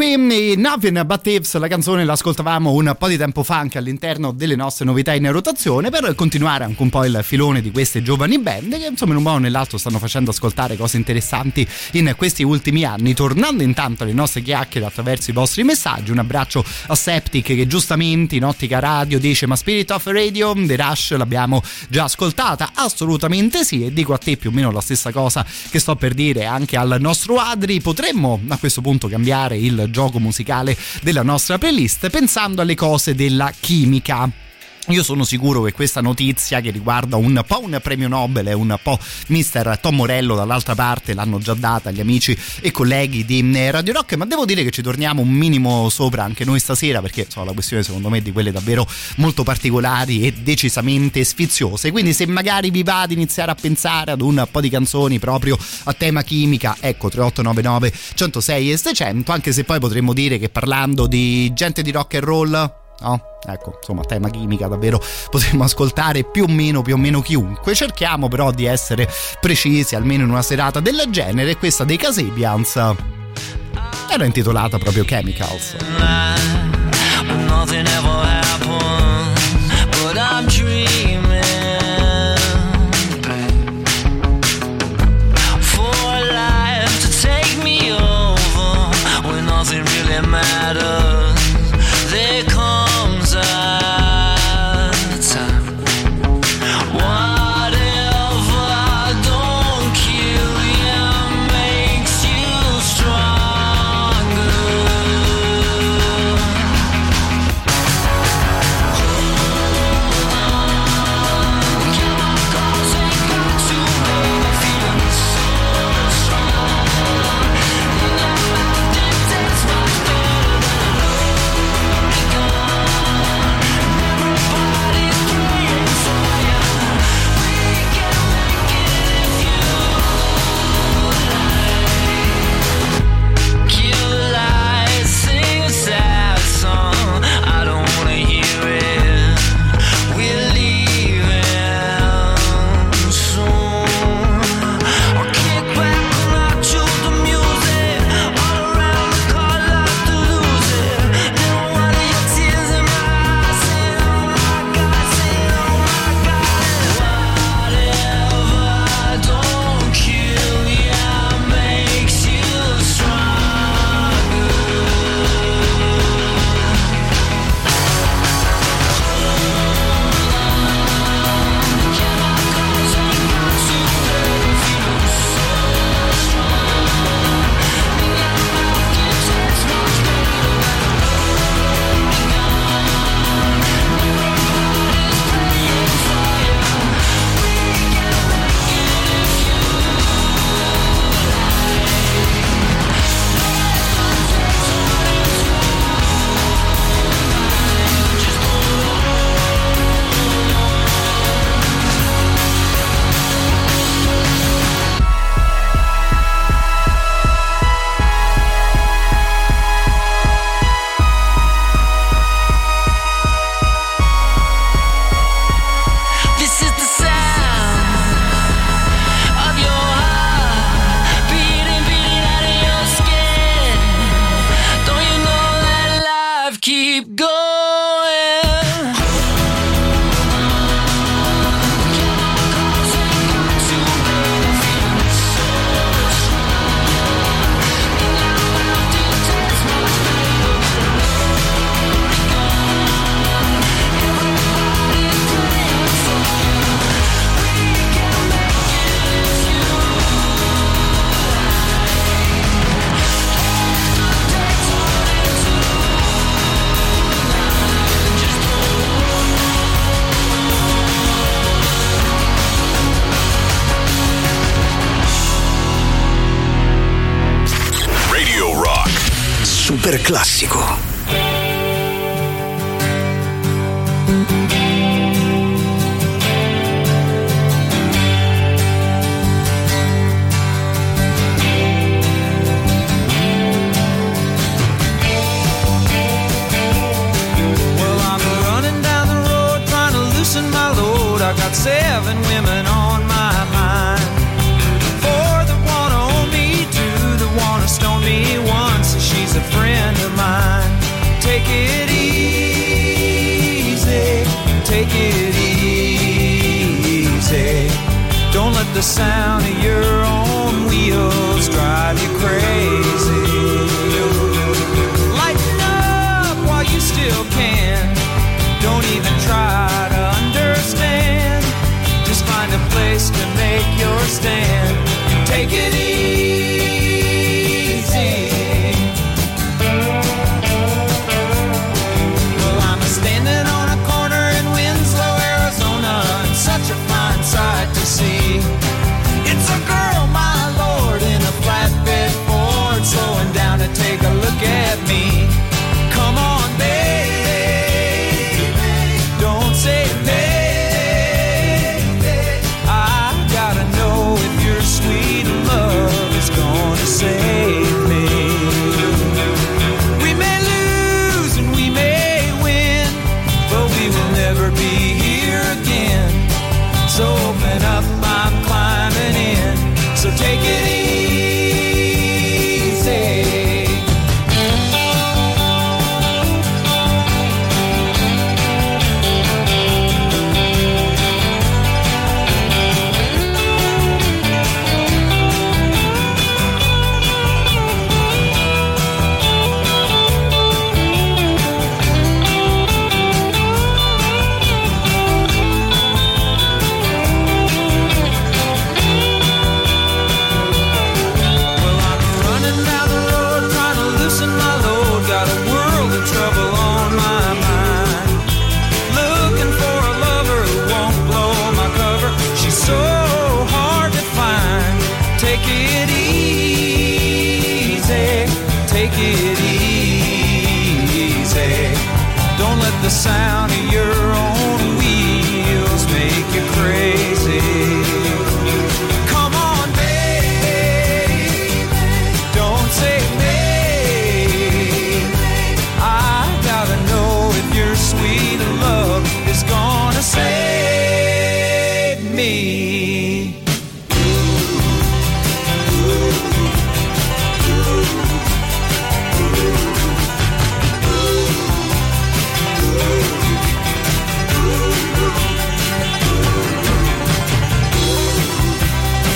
Qui, Nothing But Thieves, la canzone l'ascoltavamo un po' di tempo fa anche all'interno delle nostre novità in rotazione per continuare anche un po' il filone di queste giovani band che insomma in un modo o nell'altro stanno facendo ascoltare cose interessanti in questi ultimi anni. Tornando intanto alle nostre chiacchiere attraverso i vostri messaggi, un abbraccio a Septic che giustamente in ottica radio dice ma Spirit of Radio, The Rush l'abbiamo già ascoltata? Assolutamente sì e dico a te più o meno la stessa cosa che sto per dire anche al nostro Adri, potremmo a questo punto cambiare il gioco musicale della nostra playlist pensando alle cose della chimica. Io sono sicuro che questa notizia che riguarda un po' un premio Nobel e un po' Mister Tom Morello dall'altra parte l'hanno già data gli amici e colleghi di eh, Radio Rock, ma devo dire che ci torniamo un minimo sopra anche noi stasera perché insomma, la questione secondo me è di quelle davvero molto particolari e decisamente sfiziose. Quindi se magari vi va ad iniziare a pensare ad un po' di canzoni proprio a tema chimica, ecco 3899 106 e 600, anche se poi potremmo dire che parlando di gente di rock and roll no? Ecco, insomma, tema chimica davvero potremmo ascoltare più o meno, più o meno chiunque. Cerchiamo però di essere precisi, almeno in una serata del genere. Questa dei Casabians era intitolata proprio Chemicals. Nothing ever happened, but I'm dreaming.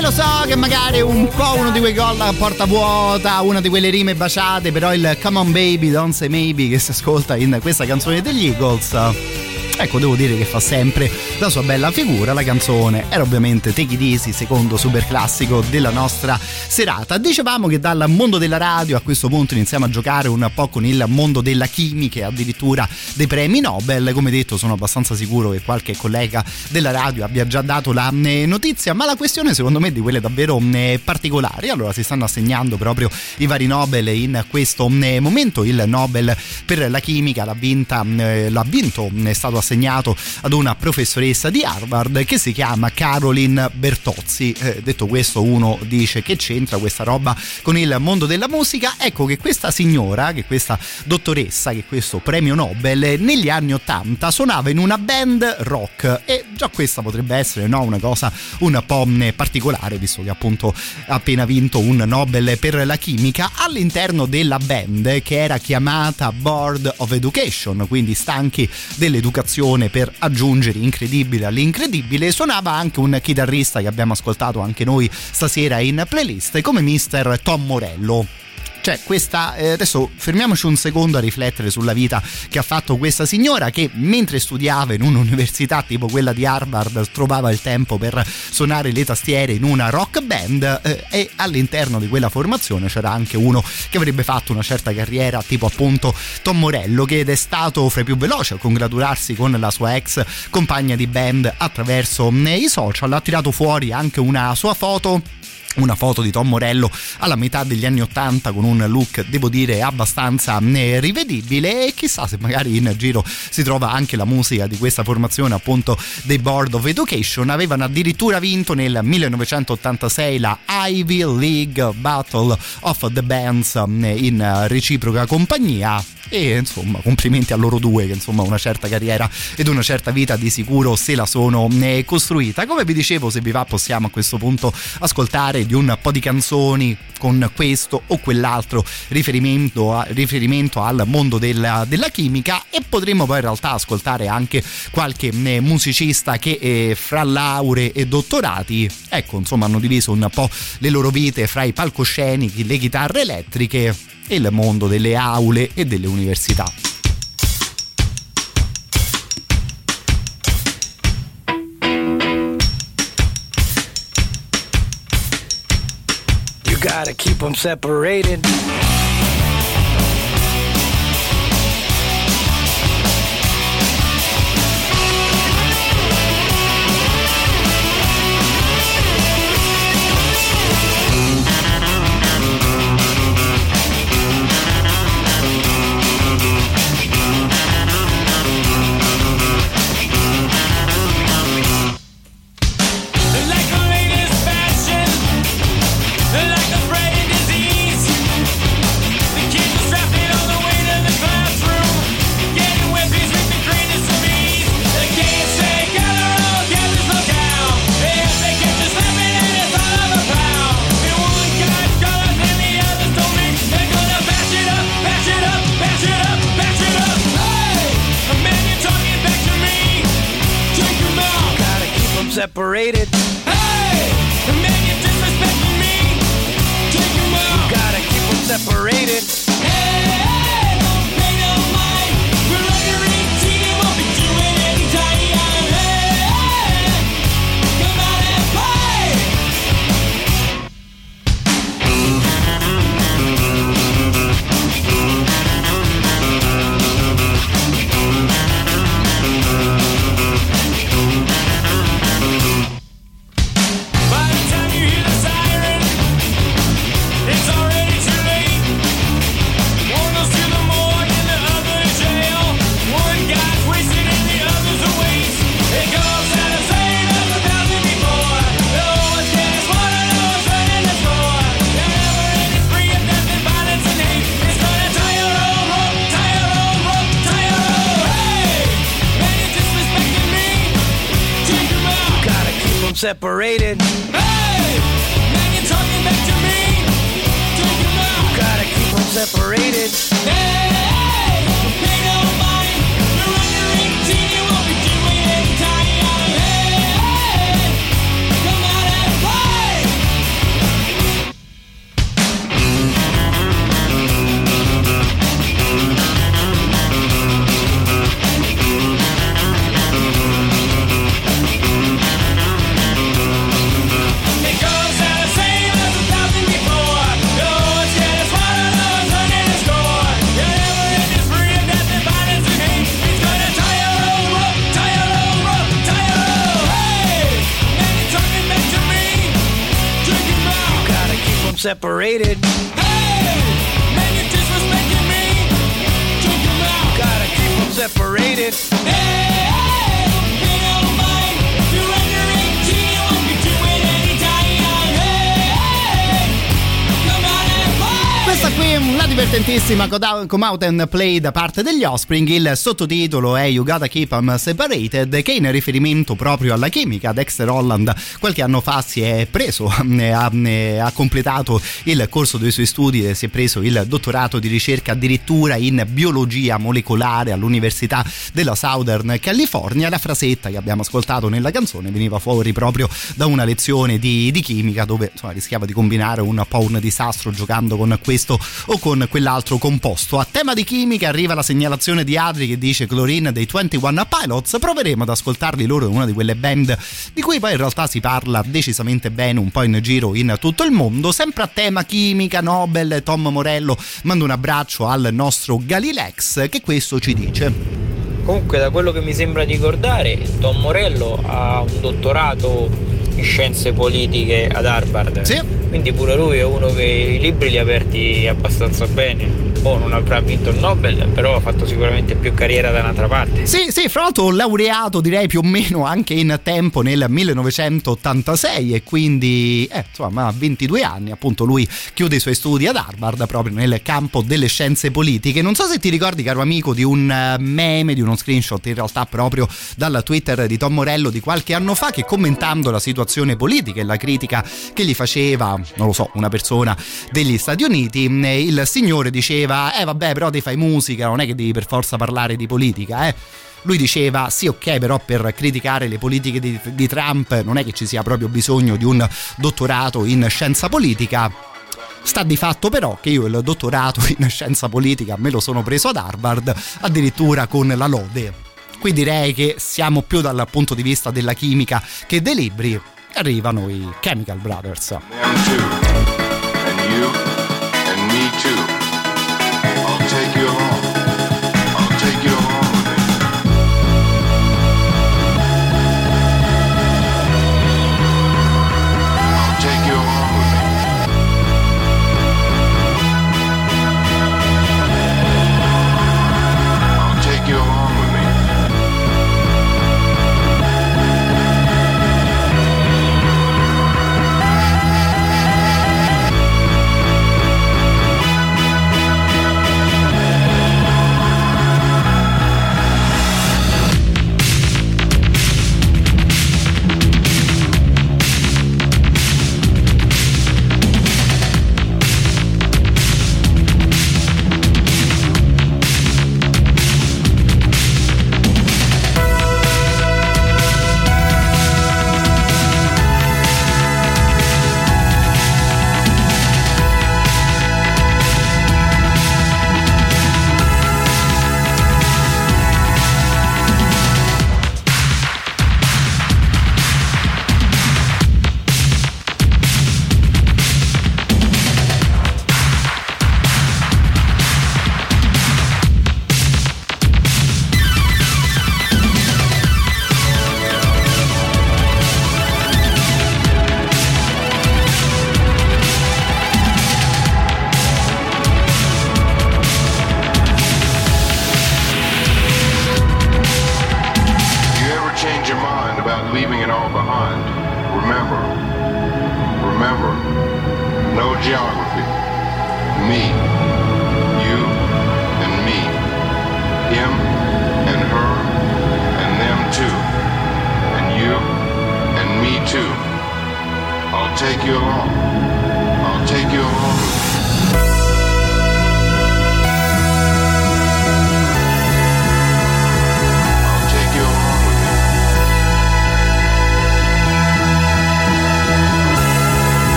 Che lo so che magari un po' uno di quei gol a porta vuota, una di quelle rime baciate, però il Come on baby, don't say maybe che si ascolta in questa canzone degli Eagles. Ecco, devo dire che fa sempre la sua bella figura la canzone. Era ovviamente Take It Easy, secondo super classico della nostra serata. Dicevamo che dal mondo della radio a questo punto iniziamo a giocare un po' con il mondo della chimica e addirittura dei premi Nobel. Come detto, sono abbastanza sicuro che qualche collega della radio abbia già dato la eh, notizia, ma la questione secondo me è di quelle davvero eh, particolari. Allora si stanno assegnando proprio i vari Nobel in questo eh, momento. Il Nobel per la chimica l'ha, vinta, eh, l'ha vinto, è stato assegnato ad una professoressa di Harvard che si chiama Caroline Bertozzi. Eh, detto questo, uno dice che c'entra questa roba con il mondo della musica. Ecco che questa signora, che questa dottoressa, che questo premio Nobel negli anni 80 suonava in una band rock e già questa potrebbe essere no, una cosa un po' particolare, visto che appunto ha appena vinto un Nobel per la chimica all'interno della band che era chiamata Board of Education, quindi stanchi dell'educazione per aggiungere incredibile all'incredibile. Suonava anche un chitarrista che abbiamo ascoltato anche noi stasera in playlist come Mr. Tom Morello. Cioè, questa. eh, adesso fermiamoci un secondo a riflettere sulla vita che ha fatto questa signora che mentre studiava in un'università tipo quella di Harvard trovava il tempo per suonare le tastiere in una rock band eh, e all'interno di quella formazione c'era anche uno che avrebbe fatto una certa carriera, tipo appunto Tom Morello, che è stato fra i più veloci a congratularsi con la sua ex compagna di band attraverso eh, i social. Ha tirato fuori anche una sua foto una foto di Tom Morello alla metà degli anni 80 con un look devo dire abbastanza eh, rivedibile. E chissà se magari in giro si trova anche la musica di questa formazione appunto dei Board of Education. Avevano addirittura vinto nel 1986 la Ivy League Battle of the Bands eh, in reciproca compagnia. E insomma complimenti a loro due che insomma una certa carriera ed una certa vita di sicuro se la sono eh, costruita. Come vi dicevo se vi va possiamo a questo punto ascoltare di un po' di canzoni con questo o quell'altro riferimento, a, riferimento al mondo della, della, chimica e potremmo poi in realtà ascoltare anche qualche eh, musicista che eh, fra lauree e dottorati ecco insomma hanno diviso un po' le loro vite fra i palcoscenici, le chitarre elettriche e il mondo delle aule e delle università. Gotta keep them separated. Separated. Come Out and Play da parte degli Offspring. Il sottotitolo è You Gotta Keep 'em Separated, che in riferimento proprio alla chimica, Dexter Holland qualche anno fa si è preso, ha, ha completato il corso dei suoi studi e si è preso il dottorato di ricerca addirittura in biologia molecolare all'Università della Southern California. La frasetta che abbiamo ascoltato nella canzone veniva fuori proprio da una lezione di, di chimica dove insomma, rischiava di combinare un po' un disastro giocando con questo o con quell'altro composto. A tema di chimica arriva la segnalazione di Adri che dice Chlorine dei 21 Pilots. Proveremo ad ascoltarli loro in una di quelle band di cui poi in realtà si parla decisamente bene un po' in giro in tutto il mondo. Sempre a tema chimica, Nobel, Tom Morello manda un abbraccio al nostro Galilex che questo ci dice. Comunque da quello che mi sembra di ricordare, Tom Morello ha un dottorato scienze politiche ad Harvard. Sì. Quindi pure lui è uno che i libri li ha aperti abbastanza bene. Oh, non avrà vinto il Nobel, però ha fatto sicuramente più carriera da un'altra parte. Sì, sì, fra l'altro laureato direi più o meno anche in tempo nel 1986 e quindi eh, insomma a 22 anni appunto lui chiude i suoi studi ad Harvard proprio nel campo delle scienze politiche. Non so se ti ricordi caro amico di un eh, meme, di uno screenshot in realtà proprio dal Twitter di Tom Morello di qualche anno fa che commentando la situazione politica e la critica che gli faceva, non lo so, una persona degli Stati Uniti, il signore diceva eh vabbè però ti fai musica, non è che devi per forza parlare di politica, eh. Lui diceva sì ok però per criticare le politiche di, di Trump non è che ci sia proprio bisogno di un dottorato in scienza politica, Sta di fatto però che io il dottorato in scienza politica me lo sono preso ad Harvard, addirittura con la lode. Qui direi che siamo più dal punto di vista della chimica che dei libri. Arrivano i Chemical Brothers.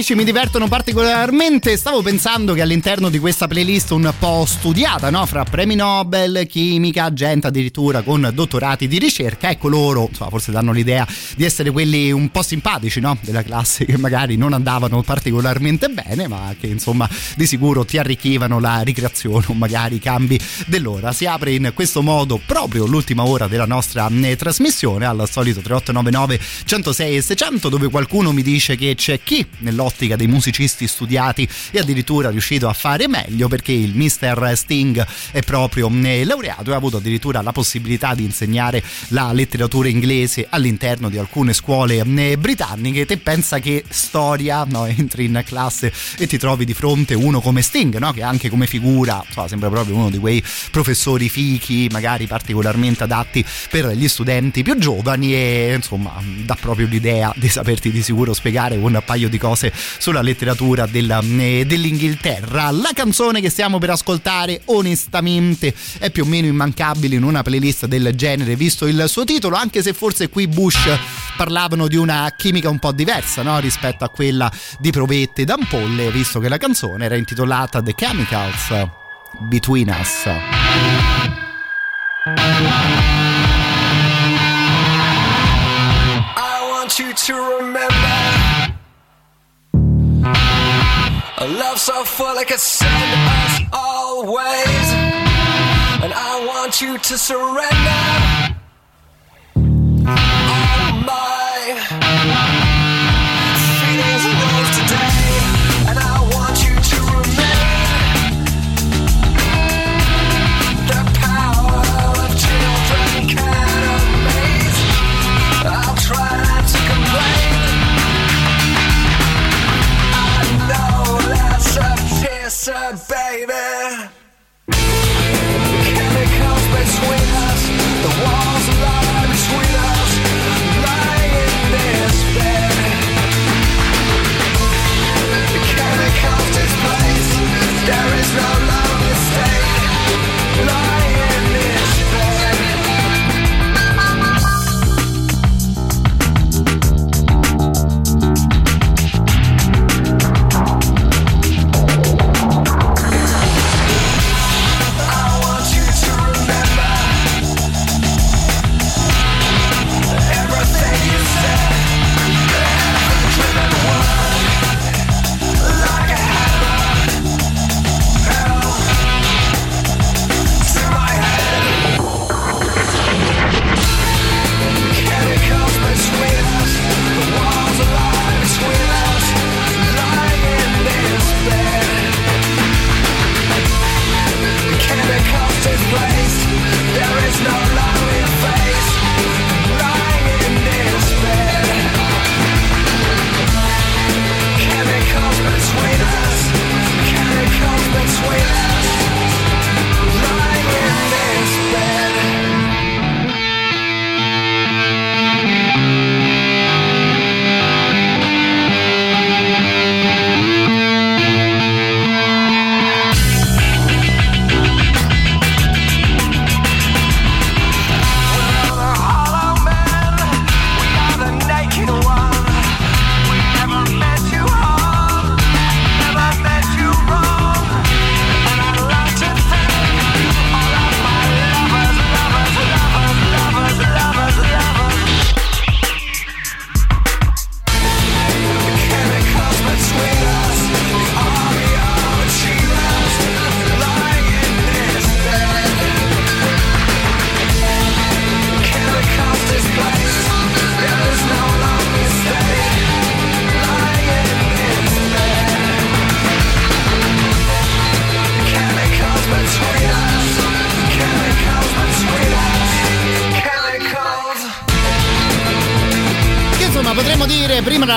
Capisci mi divertono particolarmente, stavo pensando che all'interno di questa playlist un po' studiata, no? Fra premi Nobel, chimica, gente addirittura con dottorati di ricerca, ecco loro, insomma, forse danno l'idea di essere quelli un po' simpatici, no? Della classe che magari non andavano particolarmente bene, ma che insomma di sicuro ti arricchivano la ricreazione o magari i cambi dell'ora. Si apre in questo modo proprio l'ultima ora della nostra eh, trasmissione al solito 3899 106 e 600 dove qualcuno mi dice che c'è chi nell'ottica dei musicisti studiati è addirittura riuscito a fare meglio perché il Mr. Sting è proprio eh, laureato e ha avuto addirittura la possibilità di insegnare la letteratura inglese all'interno di alcune scuole eh, britanniche. Te pensa che storia, no? entri in classe e ti trovi di fronte uno come Sting, no? che anche come figura insomma, sembra proprio uno di quei professori fichi, magari particolarmente adatti per gli studenti più giovani e insomma dà proprio l'idea di saperti di sicuro spiegare con un paio di cose sulla letteratura della, eh, dell'Inghilterra. La canzone che stiamo per ascoltare onestamente è più o meno immancabile in una playlist del genere, visto il suo titolo, anche se forse qui Bush parlavano di una chimica un po' diversa no? rispetto a quella di Provette ed Ampolle, visto che la canzone era intitolata The Chemicals Between Us. A love so full it could send us always. And I want you to surrender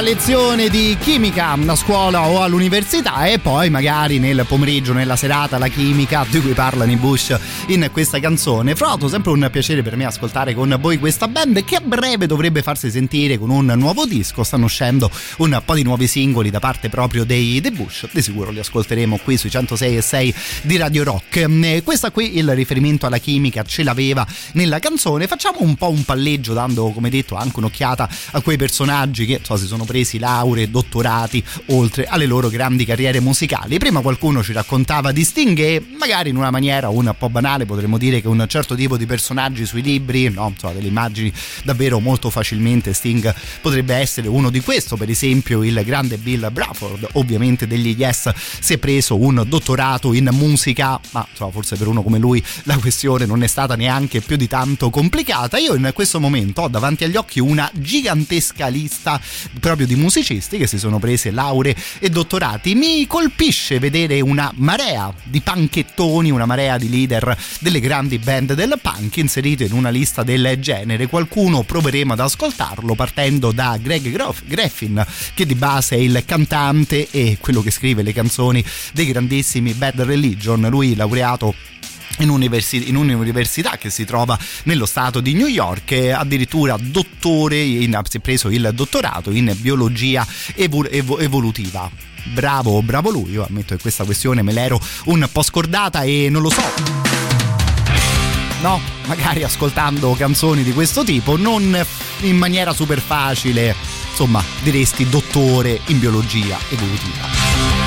lezione di chimica a scuola o all'università e poi magari nel pomeriggio, nella serata la chimica di cui parlano i Bush in questa canzone. Fra l'altro sempre un piacere per me ascoltare con voi questa band che a breve dovrebbe farsi sentire con un nuovo disco, stanno uscendo un po' di nuovi singoli da parte proprio dei The Bush, di sicuro li ascolteremo qui sui 106 e 6 di Radio Rock. Questa qui il riferimento alla chimica ce l'aveva nella canzone, facciamo un po' un palleggio dando come detto anche un'occhiata a quei personaggi che so, si sono presi lauree, dottorati oltre alle loro grandi carriere musicali. Prima qualcuno ci raccontava di Sting e magari in una maniera un po' banale potremmo dire che un certo tipo di personaggi sui libri, no, insomma, delle immagini davvero molto facilmente Sting potrebbe essere uno di questo, per esempio il grande Bill Bruford, ovviamente degli Yes si è preso un dottorato in musica, ma insomma, forse per uno come lui la questione non è stata neanche più di tanto complicata. Io in questo momento ho davanti agli occhi una gigantesca lista proprio di musicisti che si sono prese lauree e dottorati. Mi colpisce vedere una marea di panchettoni, una marea di leader delle grandi band del punk inserito in una lista del genere. Qualcuno proveremo ad ascoltarlo partendo da Greg Groff- Graffin, che di base è il cantante e quello che scrive le canzoni dei grandissimi Bad Religion. Lui laureato in, universi- in, un'università che si trova nello stato di New York, addirittura dottore, in, si è preso il dottorato in biologia evol- evo- evolutiva. Bravo, bravo lui, io ammetto che questa questione me l'ero un po' scordata e non lo so. No, magari ascoltando canzoni di questo tipo, non in maniera super facile, insomma, diresti dottore in biologia evolutiva.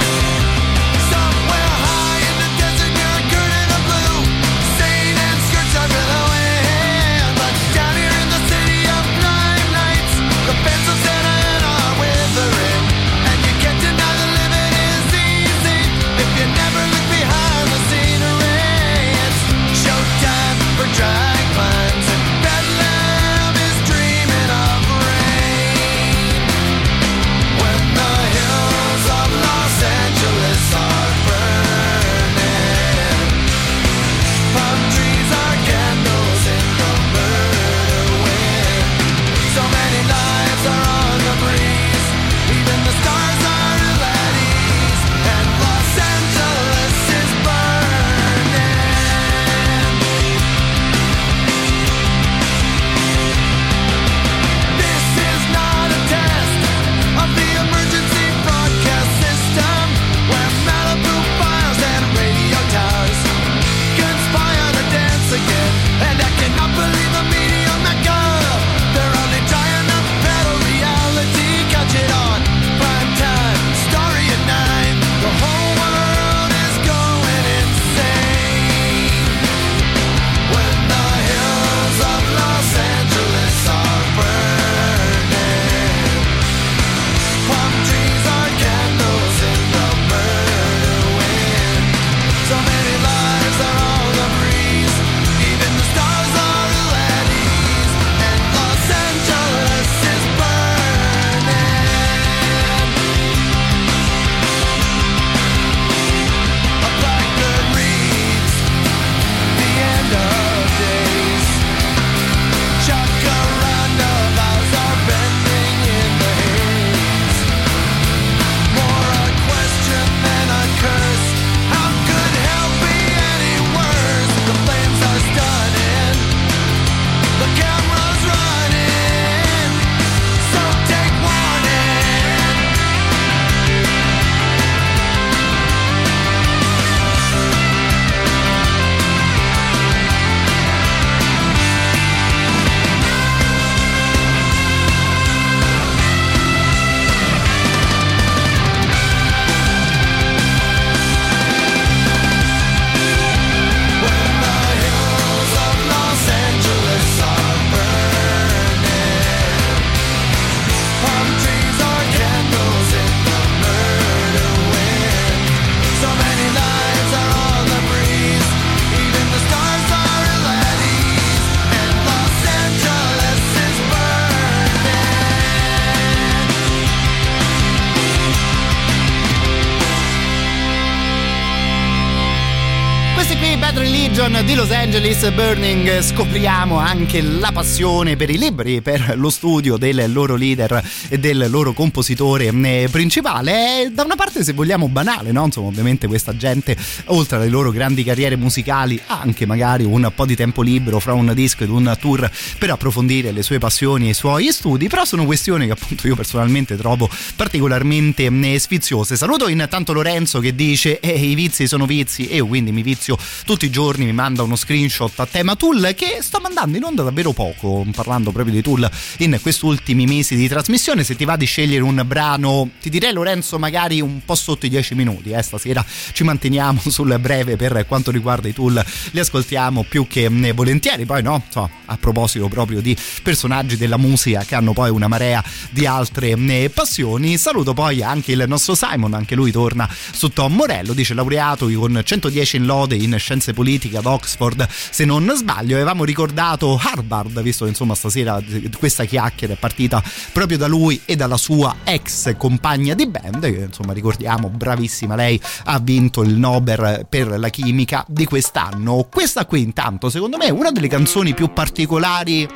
Angeles Burning scopriamo anche la passione per i libri, per lo studio del loro leader e del loro compositore eh, principale. È da una parte, se vogliamo, banale, no? Insomma, ovviamente questa gente, oltre alle loro grandi carriere musicali, ha anche magari un po' di tempo libero fra un disco ed un tour per approfondire le sue passioni e i suoi studi, però sono questioni che appunto io personalmente trovo particolarmente eh, sfiziose. Saluto intanto Lorenzo che dice eh, i vizi sono vizi e io quindi mi vizio tutti i giorni mi manda uno screenshot a tema Tool che sto mandando in onda davvero poco, parlando proprio di Tool in questi ultimi mesi di trasmissione. Se ti va di scegliere un brano, ti direi Lorenzo magari un po' sotto i 10 minuti, eh, stasera ci manteniamo sul breve per quanto riguarda i Tool, li ascoltiamo più che volentieri, poi no, so, a proposito proprio di personaggi della musica che hanno poi una marea di altre passioni. Saluto poi anche il nostro Simon, anche lui torna su Tom Morello, dice laureato con 110 in lode in scienze politiche ad Oxford se non sbaglio avevamo ricordato Harvard visto che insomma stasera questa chiacchiera è partita proprio da lui e dalla sua ex compagna di band che insomma ricordiamo bravissima lei ha vinto il Nobel per la chimica di quest'anno. Questa qui intanto secondo me è una delle canzoni più particolari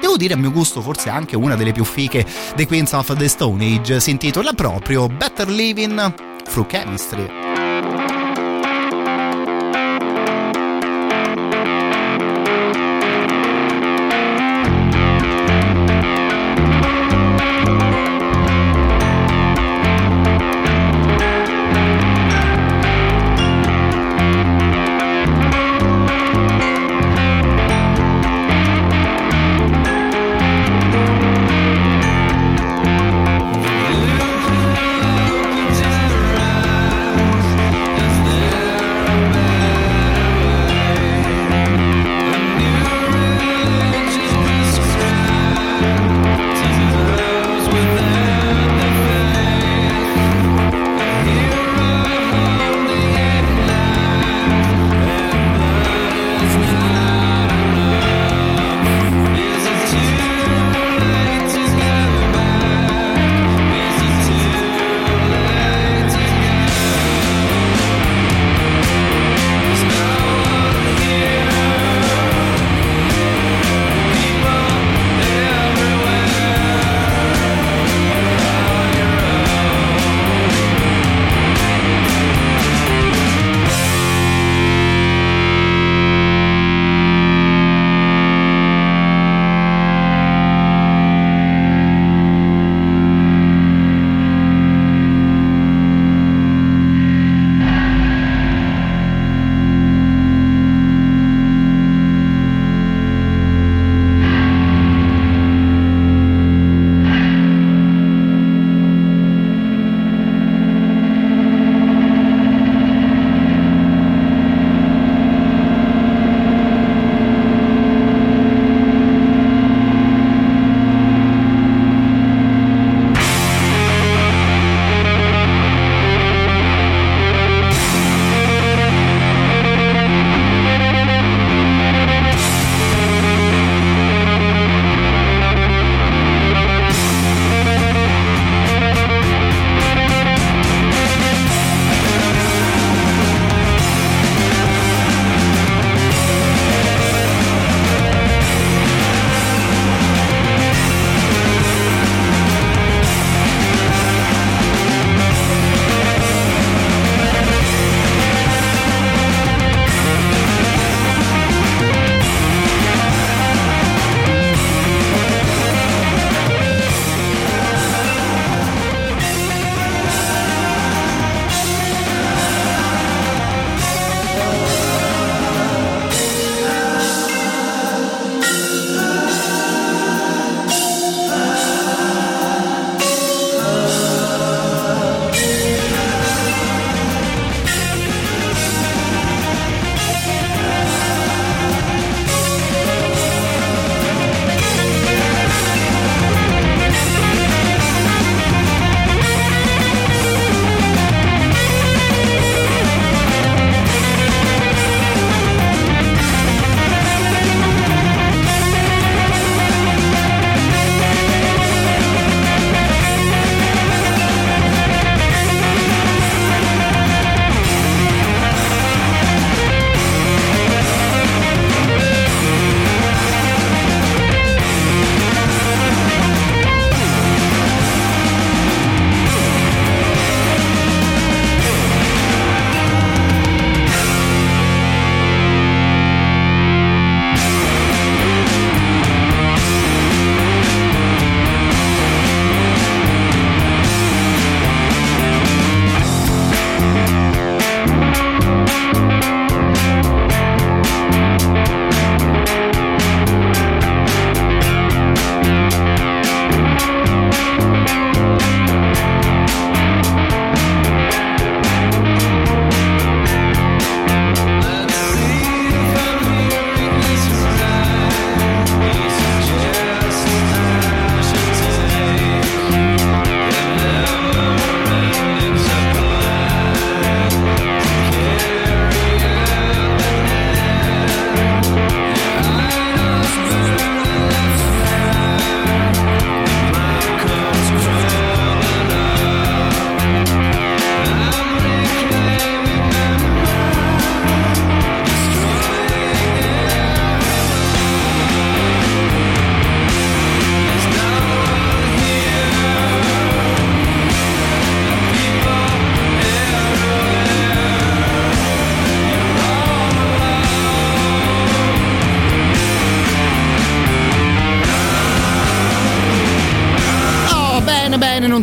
devo dire a mio gusto forse anche una delle più fiche dei Queens of the Stone Age. Si intitola proprio Better Living Through Chemistry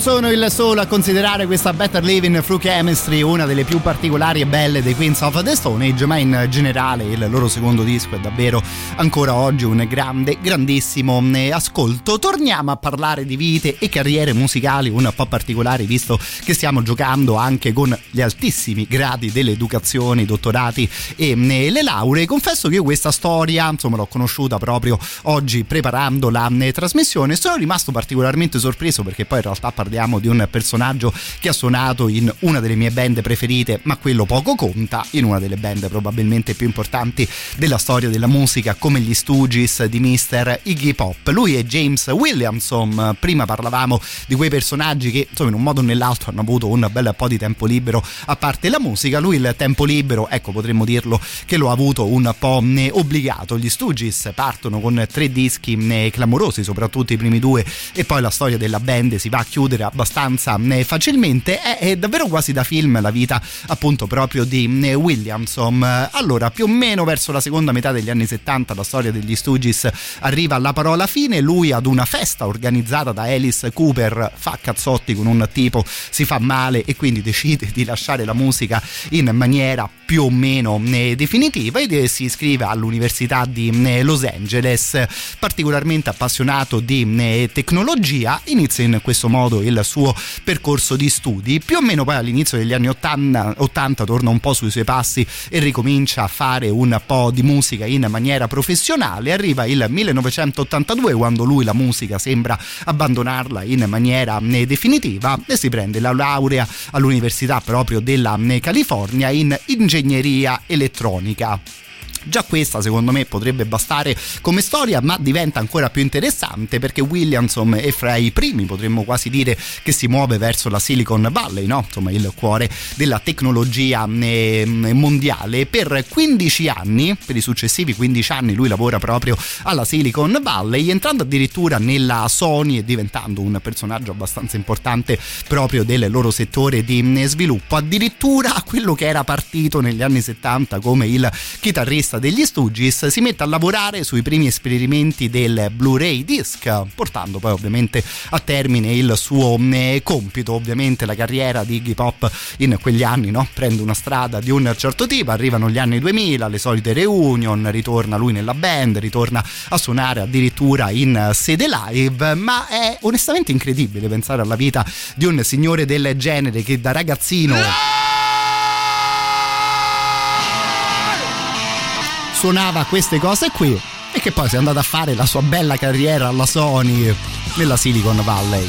sono il solo a considerare questa Better Living Through Chemistry una delle più particolari e belle dei Queens of the Stone Age, ma in generale il loro secondo disco è davvero ancora oggi un grande, grandissimo eh, ascolto. Torniamo a parlare di vite e carriere musicali un po' particolari, visto che stiamo giocando anche con gli altissimi gradi delle educazioni, dottorati e eh, le lauree. Confesso che io questa storia, insomma, l'ho conosciuta proprio oggi preparando la eh, trasmissione. Sono rimasto particolarmente sorpreso perché poi in realtà parliamo di un personaggio che ha suonato in una delle mie band preferite, ma quello poco conta, in una delle band probabilmente più importanti della storia della musica, come gli Stooges di Mr. Iggy Pop. Lui è James Williamson. Prima parlavamo di quei personaggi che, insomma, in un modo o nell'altro hanno avuto un bel po' di tempo libero a parte la musica. Lui il tempo libero, ecco, potremmo dirlo che lo ha avuto un po' obbligato. Gli Stooges partono con tre dischi clamorosi, soprattutto i primi due, e poi la storia della band si va a chiudere abbastanza eh, facilmente. È, è davvero quasi da film la vita appunto proprio di eh, Williamson. Allora, più o meno verso la seconda metà degli anni 70 la storia degli Stooges arriva alla parola fine, lui ad una festa organizzata da Alice Cooper fa cazzotti con un tipo, si fa male e quindi decide di lasciare la musica in maniera più o meno eh, definitiva ed si iscrive all'Università di eh, Los Angeles, particolarmente appassionato di eh, tecnologia, inizia in questo modo il suo percorso di studi, più o meno poi all'inizio degli anni 80, 80 torna un po' sui suoi passi e ricomincia a fare un po' di musica in maniera professionale, arriva il 1982 quando lui la musica sembra abbandonarla in maniera definitiva e si prende la laurea all'Università proprio della California in ingegneria elettronica. Già questa secondo me potrebbe bastare come storia, ma diventa ancora più interessante perché Williamson è fra i primi, potremmo quasi dire, che si muove verso la Silicon Valley, no? insomma il cuore della tecnologia mondiale. Per 15 anni, per i successivi 15 anni, lui lavora proprio alla Silicon Valley, entrando addirittura nella Sony e diventando un personaggio abbastanza importante proprio del loro settore di sviluppo. Addirittura quello che era partito negli anni 70 come il chitarrista degli Stooges si mette a lavorare sui primi esperimenti del Blu-ray disc, portando poi ovviamente a termine il suo eh, compito. Ovviamente la carriera di Iggy Pop in quegli anni no? prende una strada di un certo tipo, arrivano gli anni 2000, le solite reunion, ritorna lui nella band, ritorna a suonare addirittura in sede live, ma è onestamente incredibile pensare alla vita di un signore del genere che da ragazzino... suonava queste cose qui e che poi si è andata a fare la sua bella carriera alla Sony nella Silicon Valley.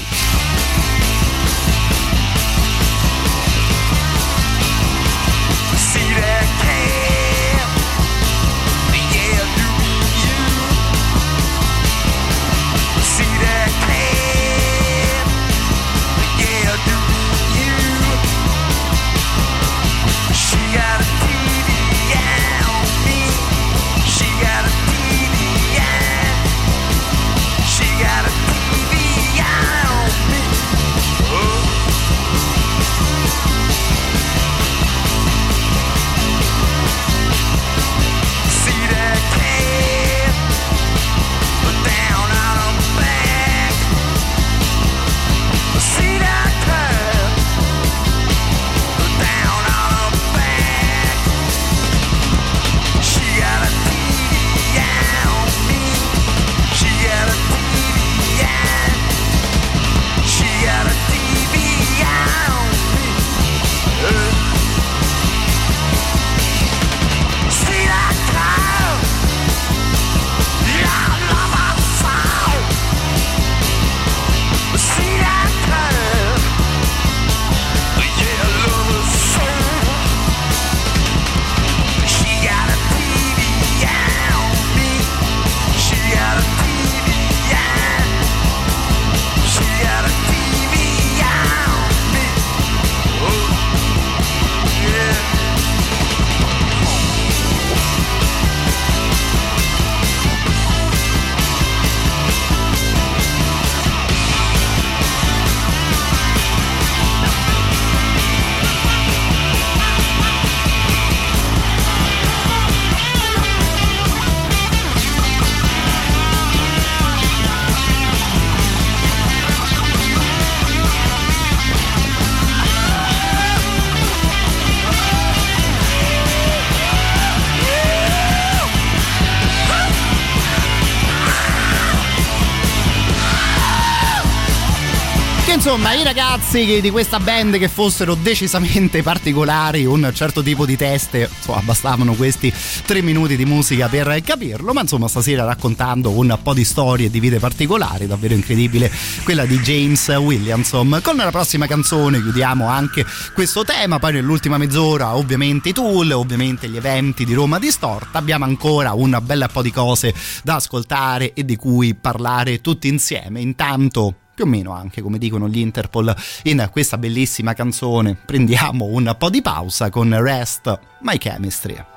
insomma, i ragazzi di questa band che fossero decisamente particolari, un certo tipo di teste, insomma, bastavano questi tre minuti di musica per capirlo, ma insomma stasera raccontando un po' di storie e di vite particolari, davvero incredibile quella di James Williamson. Con la prossima canzone chiudiamo anche questo tema, poi nell'ultima mezz'ora ovviamente i tool, ovviamente gli eventi di Roma Distorta, abbiamo ancora una bella po' di cose da ascoltare e di cui parlare tutti insieme. Intanto più o meno anche come dicono gli Interpol in questa bellissima canzone. Prendiamo un po' di pausa con Rest My Chemistry.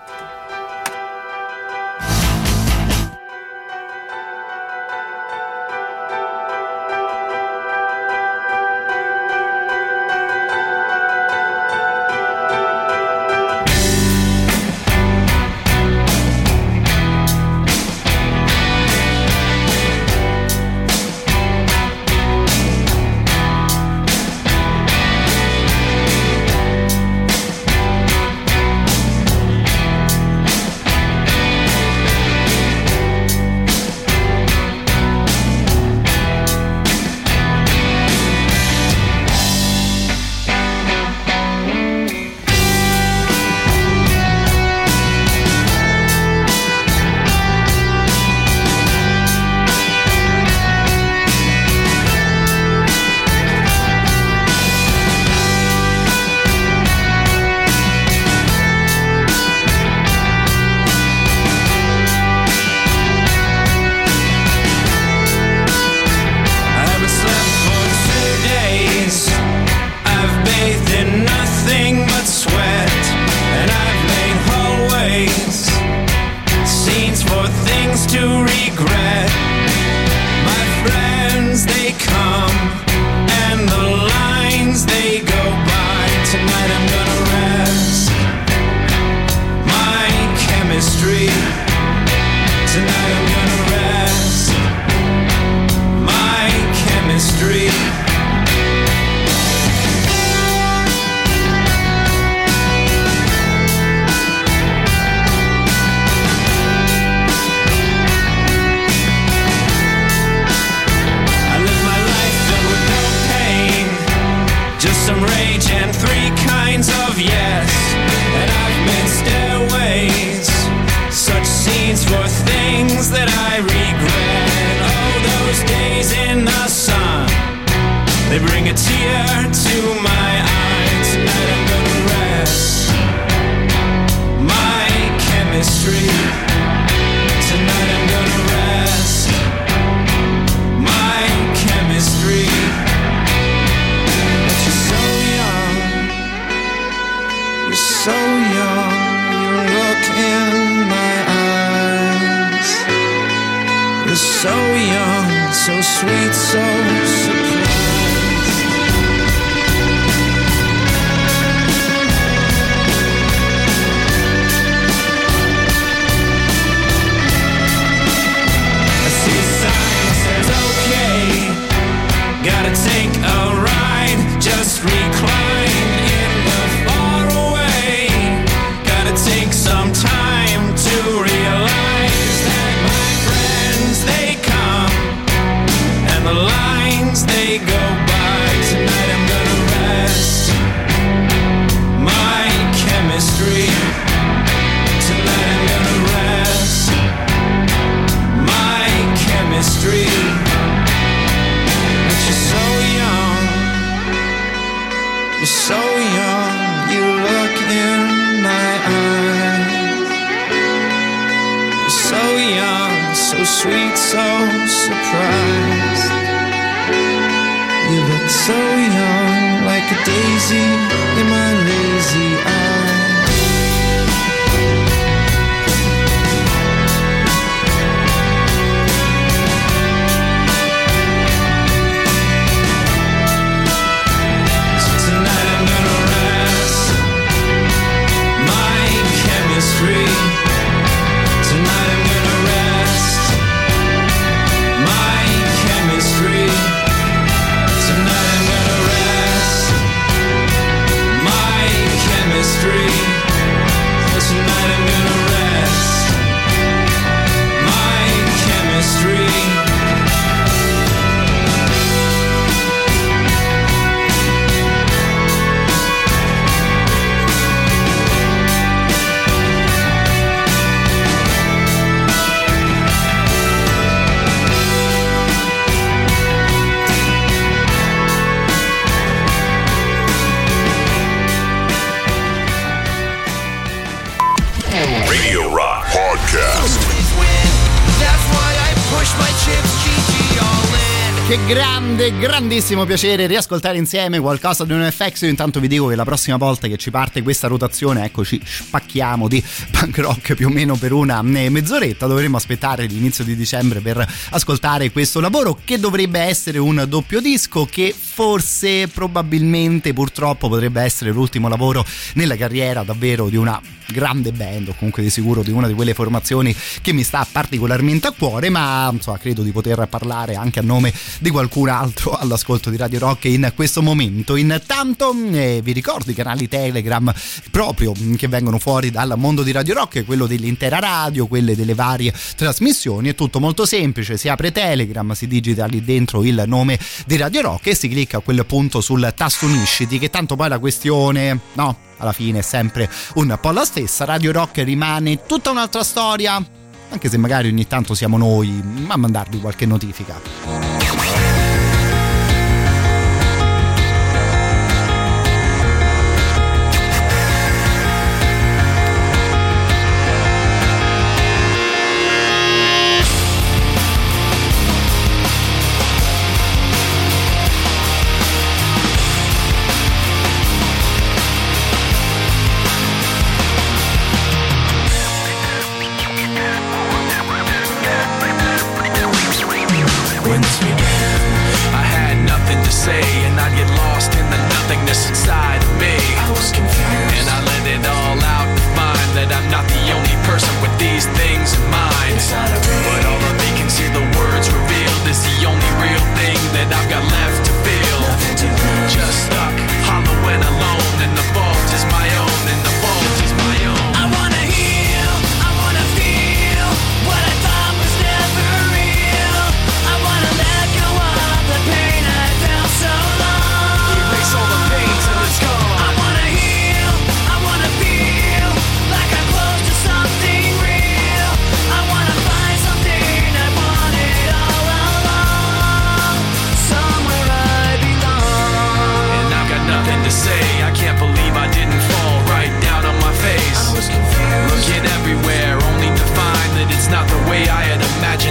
Grande, grandissimo piacere riascoltare insieme qualcosa di un FX. Io intanto vi dico che la prossima volta che ci parte questa rotazione, ecco, ci spacchiamo di punk rock più o meno per una eh, mezz'oretta. Dovremo aspettare l'inizio di dicembre per ascoltare questo lavoro che dovrebbe essere un doppio disco che forse, probabilmente, purtroppo potrebbe essere l'ultimo lavoro nella carriera davvero di una grande band o comunque di sicuro di una di quelle formazioni che mi sta particolarmente a cuore ma insomma credo di poter parlare anche a nome di qualcun altro all'ascolto di Radio Rock in questo momento intanto eh, vi ricordo i canali Telegram proprio che vengono fuori dal mondo di Radio Rock quello dell'intera radio quelle delle varie trasmissioni è tutto molto semplice si apre Telegram si digita lì dentro il nome di Radio Rock e si clicca a quel punto sul tasto unisciti che tanto poi la questione no alla fine è sempre un po' la stessa. Radio Rock rimane tutta un'altra storia, anche se magari ogni tanto siamo noi a mandarvi qualche notifica.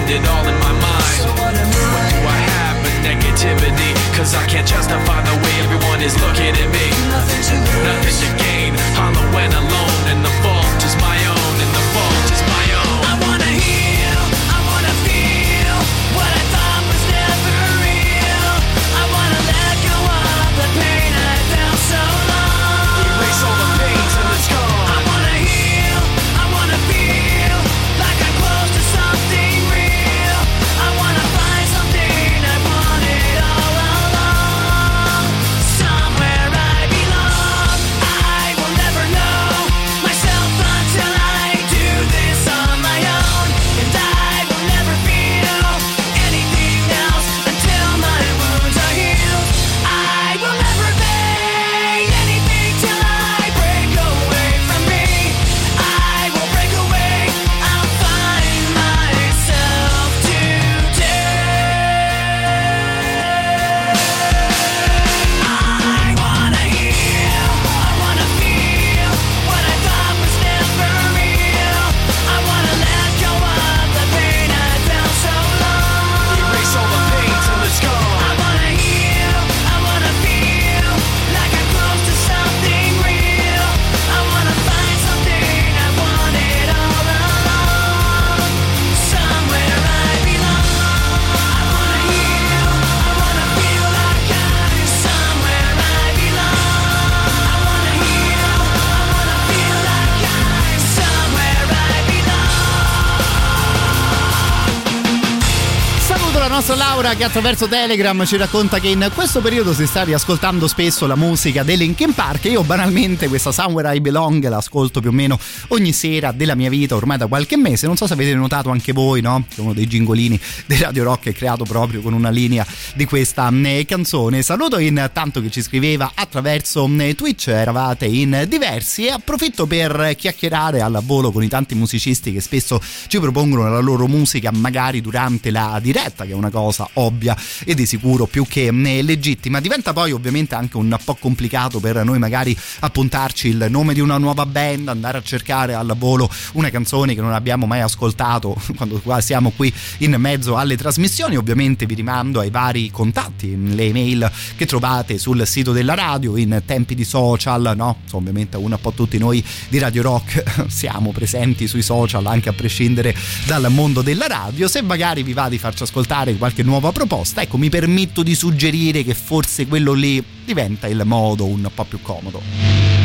Imagined it all in my mind. what do I have but negativity? Cause I can't justify the way everyone is looking at me. Nothing to. Nothing to gain. Hollow and alone. Che attraverso Telegram ci racconta che in questo periodo si sta riascoltando spesso la musica dei Linkin Park. Io banalmente questa Somewhere I Belong l'ascolto più o meno ogni sera della mia vita ormai da qualche mese. Non so se avete notato anche voi, no? Che uno dei gingolini di Radio Rock è creato proprio con una linea di questa eh, canzone. Saluto intanto che ci scriveva attraverso eh, Twitch, eravate in diversi e approfitto per chiacchierare al volo con i tanti musicisti che spesso ci propongono la loro musica magari durante la diretta, che è una cosa cosa ovvia e di sicuro più che legittima. Diventa poi ovviamente anche un po' complicato per noi magari appuntarci il nome di una nuova band, andare a cercare al volo una canzone che non abbiamo mai ascoltato quando siamo qui in mezzo alle trasmissioni. Ovviamente vi rimando ai vari contatti, le email che trovate sul sito della radio in tempi di social, no? So, ovviamente un po' tutti noi di Radio Rock siamo presenti sui social anche a prescindere dal mondo della radio. Se magari vi va di farci ascoltare qualche nuova proposta, ecco, mi permetto di suggerire che forse quello lì diventa il modo un po' più comodo.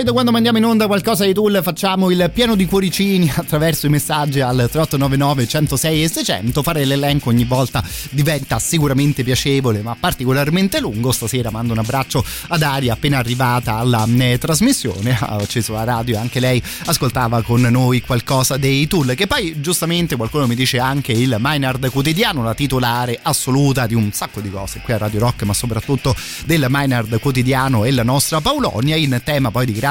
Solito quando mandiamo in onda qualcosa di Tool facciamo il pieno di cuoricini attraverso i messaggi al 3899 106 e 600. Fare l'elenco ogni volta diventa sicuramente piacevole ma particolarmente lungo. Stasera mando un abbraccio ad Aria appena arrivata alla eh, trasmissione. Ha acceso la radio e anche lei ascoltava con noi qualcosa dei Tool che poi giustamente qualcuno mi dice anche il Maynard quotidiano, la titolare assoluta di un sacco di cose qui a Radio Rock ma soprattutto del Maynard quotidiano e la nostra Paolonia in tema poi di grande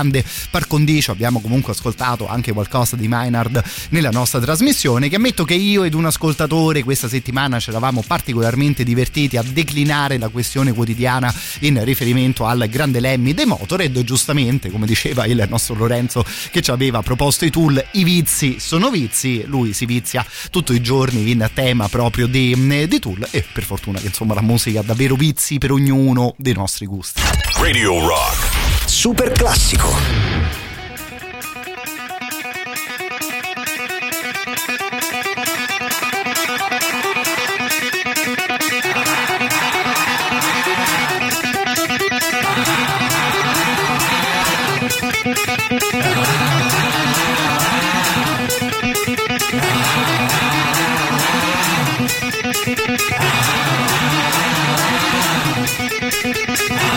par condicio. Abbiamo comunque ascoltato anche qualcosa di Maynard nella nostra trasmissione che ammetto che io ed un ascoltatore questa settimana ci eravamo particolarmente divertiti a declinare la questione quotidiana in riferimento al grande Lemmy dei Motorhead. Giustamente come diceva il nostro Lorenzo che ci aveva proposto i tool i vizi sono vizi lui si vizia tutti i giorni in tema proprio di, di tool e per fortuna che insomma la musica ha davvero vizi per ognuno dei nostri gusti. Radio Rock super classico. Ah!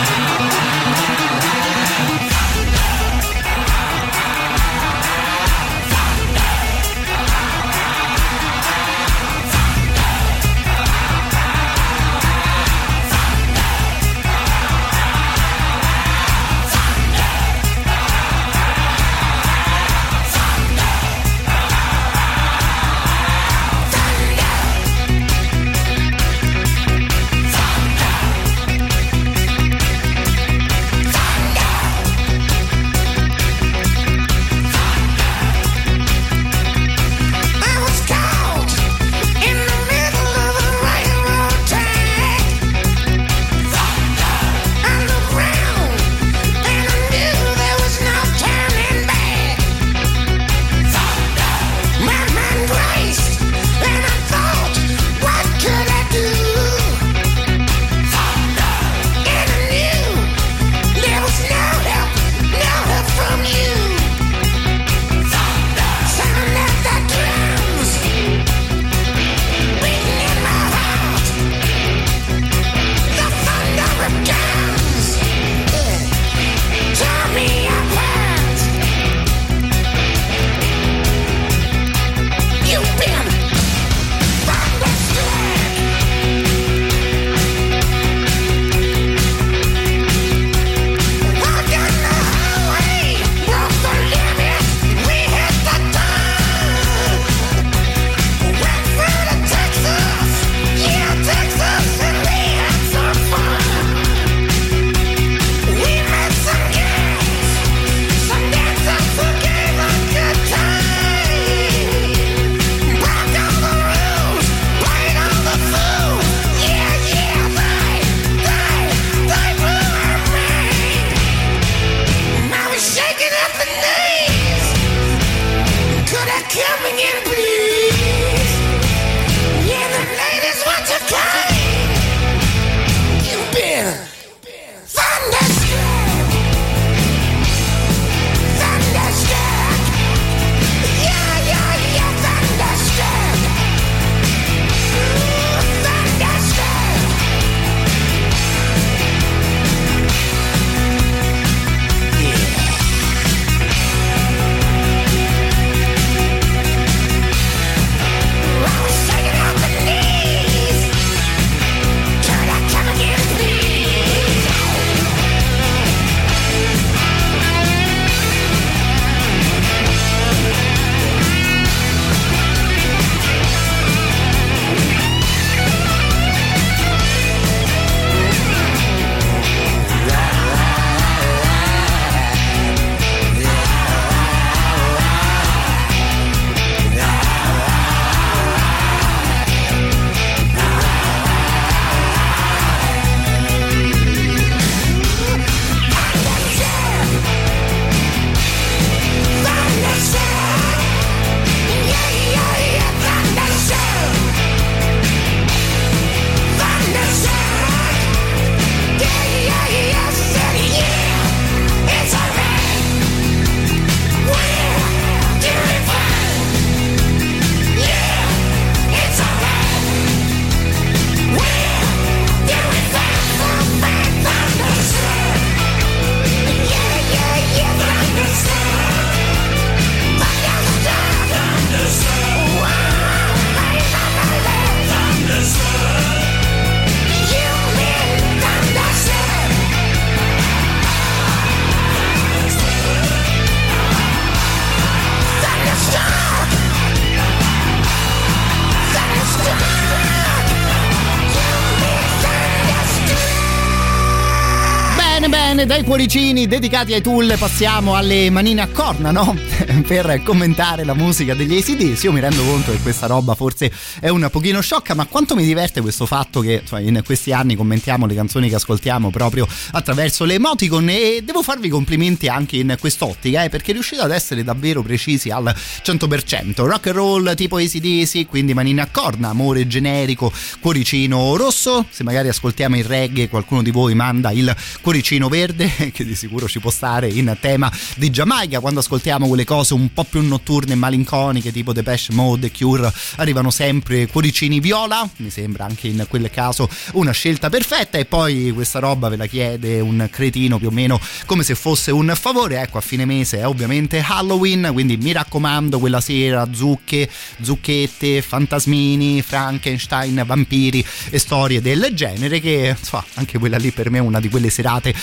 Dai cuoricini dedicati ai Tool passiamo alle manine a corna, no? per commentare la musica degli ACDC. Io mi rendo conto che questa roba forse è un pochino sciocca, ma quanto mi diverte questo fatto che insomma, in questi anni commentiamo le canzoni che ascoltiamo proprio attraverso le emoticon e devo farvi complimenti anche in quest'ottica, eh, perché riuscite ad essere davvero precisi al 100%. Rock and roll tipo ACDC, quindi manine a corna, amore generico, cuoricino rosso. Se magari ascoltiamo il reggae, qualcuno di voi manda il cuoricino verde, che di sicuro ci può stare in tema di Giamaica. Quando ascoltiamo quelle cose un po' più notturne e malinconiche, tipo Depeche Mode Cure, arrivano sempre cuoricini viola. Mi sembra anche in quel caso una scelta perfetta. E poi questa roba ve la chiede un cretino più o meno come se fosse un favore. Ecco, a fine mese è ovviamente Halloween, quindi mi raccomando, quella sera zucche, zucchette, fantasmini, Frankenstein, vampiri e storie del genere. Che insomma, anche quella lì per me è una di quelle serate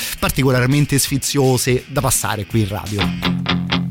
particolarmente sfiziose da passare qui in radio.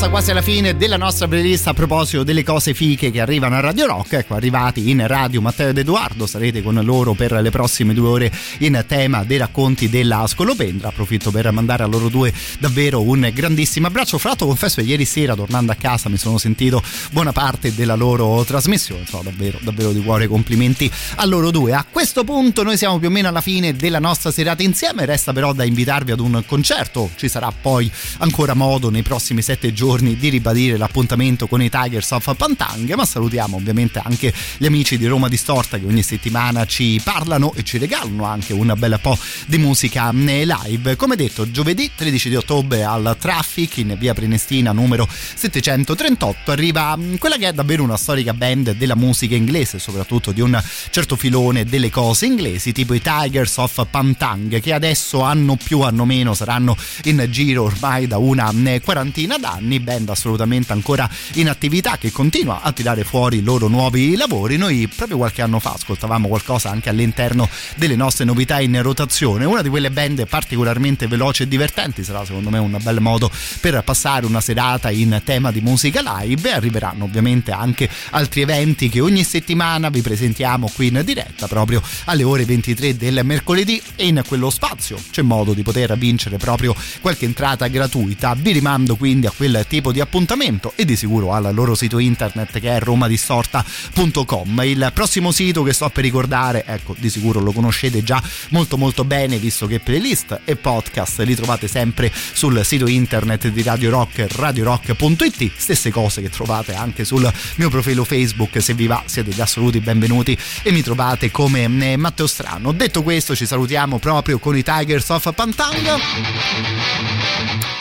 Qualcosa quasi alla fine della nostra playlist a proposito delle cose fiche che arrivano a Radio Rock. Ecco, arrivati in radio Matteo ed Edoardo, sarete con loro per le prossime due ore in tema dei racconti della Scolopendra. Approfitto per mandare a loro due davvero un grandissimo abbraccio. Fra l'altro, confesso, ieri sera tornando a casa mi sono sentito buona parte della loro trasmissione. Insomma, davvero, davvero di cuore complimenti a loro due. A questo punto, noi siamo più o meno alla fine della nostra serata insieme. Resta però da invitarvi ad un concerto. Ci sarà poi ancora modo nei prossimi sette giorni di ribadire l'appuntamento con i Tigers of Pantang, ma salutiamo ovviamente anche gli amici di Roma Distorta che ogni settimana ci parlano e ci regalano anche un bel po' di musica live. Come detto, giovedì 13 di ottobre al Traffic in via Prenestina numero 738 arriva quella che è davvero una storica band della musica inglese, soprattutto di un certo filone delle cose inglesi, tipo i Tigers of Pantang, che adesso hanno più, hanno meno, saranno in giro ormai da una quarantina d'anni, band assolutamente ancora in attività che continua a tirare fuori i loro nuovi lavori. Noi proprio qualche anno fa ascoltavamo qualcosa anche all'interno delle nostre novità in rotazione, una di quelle band particolarmente veloci e divertenti, sarà secondo me un bel modo per passare una serata in tema di musica live arriveranno ovviamente anche altri eventi che ogni settimana vi presentiamo qui in diretta proprio alle ore 23 del mercoledì e in quello spazio c'è modo di poter vincere proprio qualche entrata gratuita. Vi rimando quindi a quel tipo di appuntamento e di sicuro al loro sito internet che è romadistorta.com. Il prossimo sito che sto per ricordare, ecco, di sicuro lo conoscete già molto molto bene visto che playlist e podcast li trovate sempre sul sito internet di Radio Rock, radiorock.it, stesse cose che trovate anche sul mio profilo Facebook, se vi va siete gli assoluti benvenuti e mi trovate come eh, Matteo Strano. Detto questo ci salutiamo proprio con i Tigers of Pantang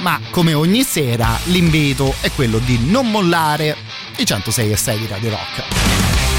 ma come ogni sera l'invito è quello di non mollare i 106 e 6 di Radio Rock.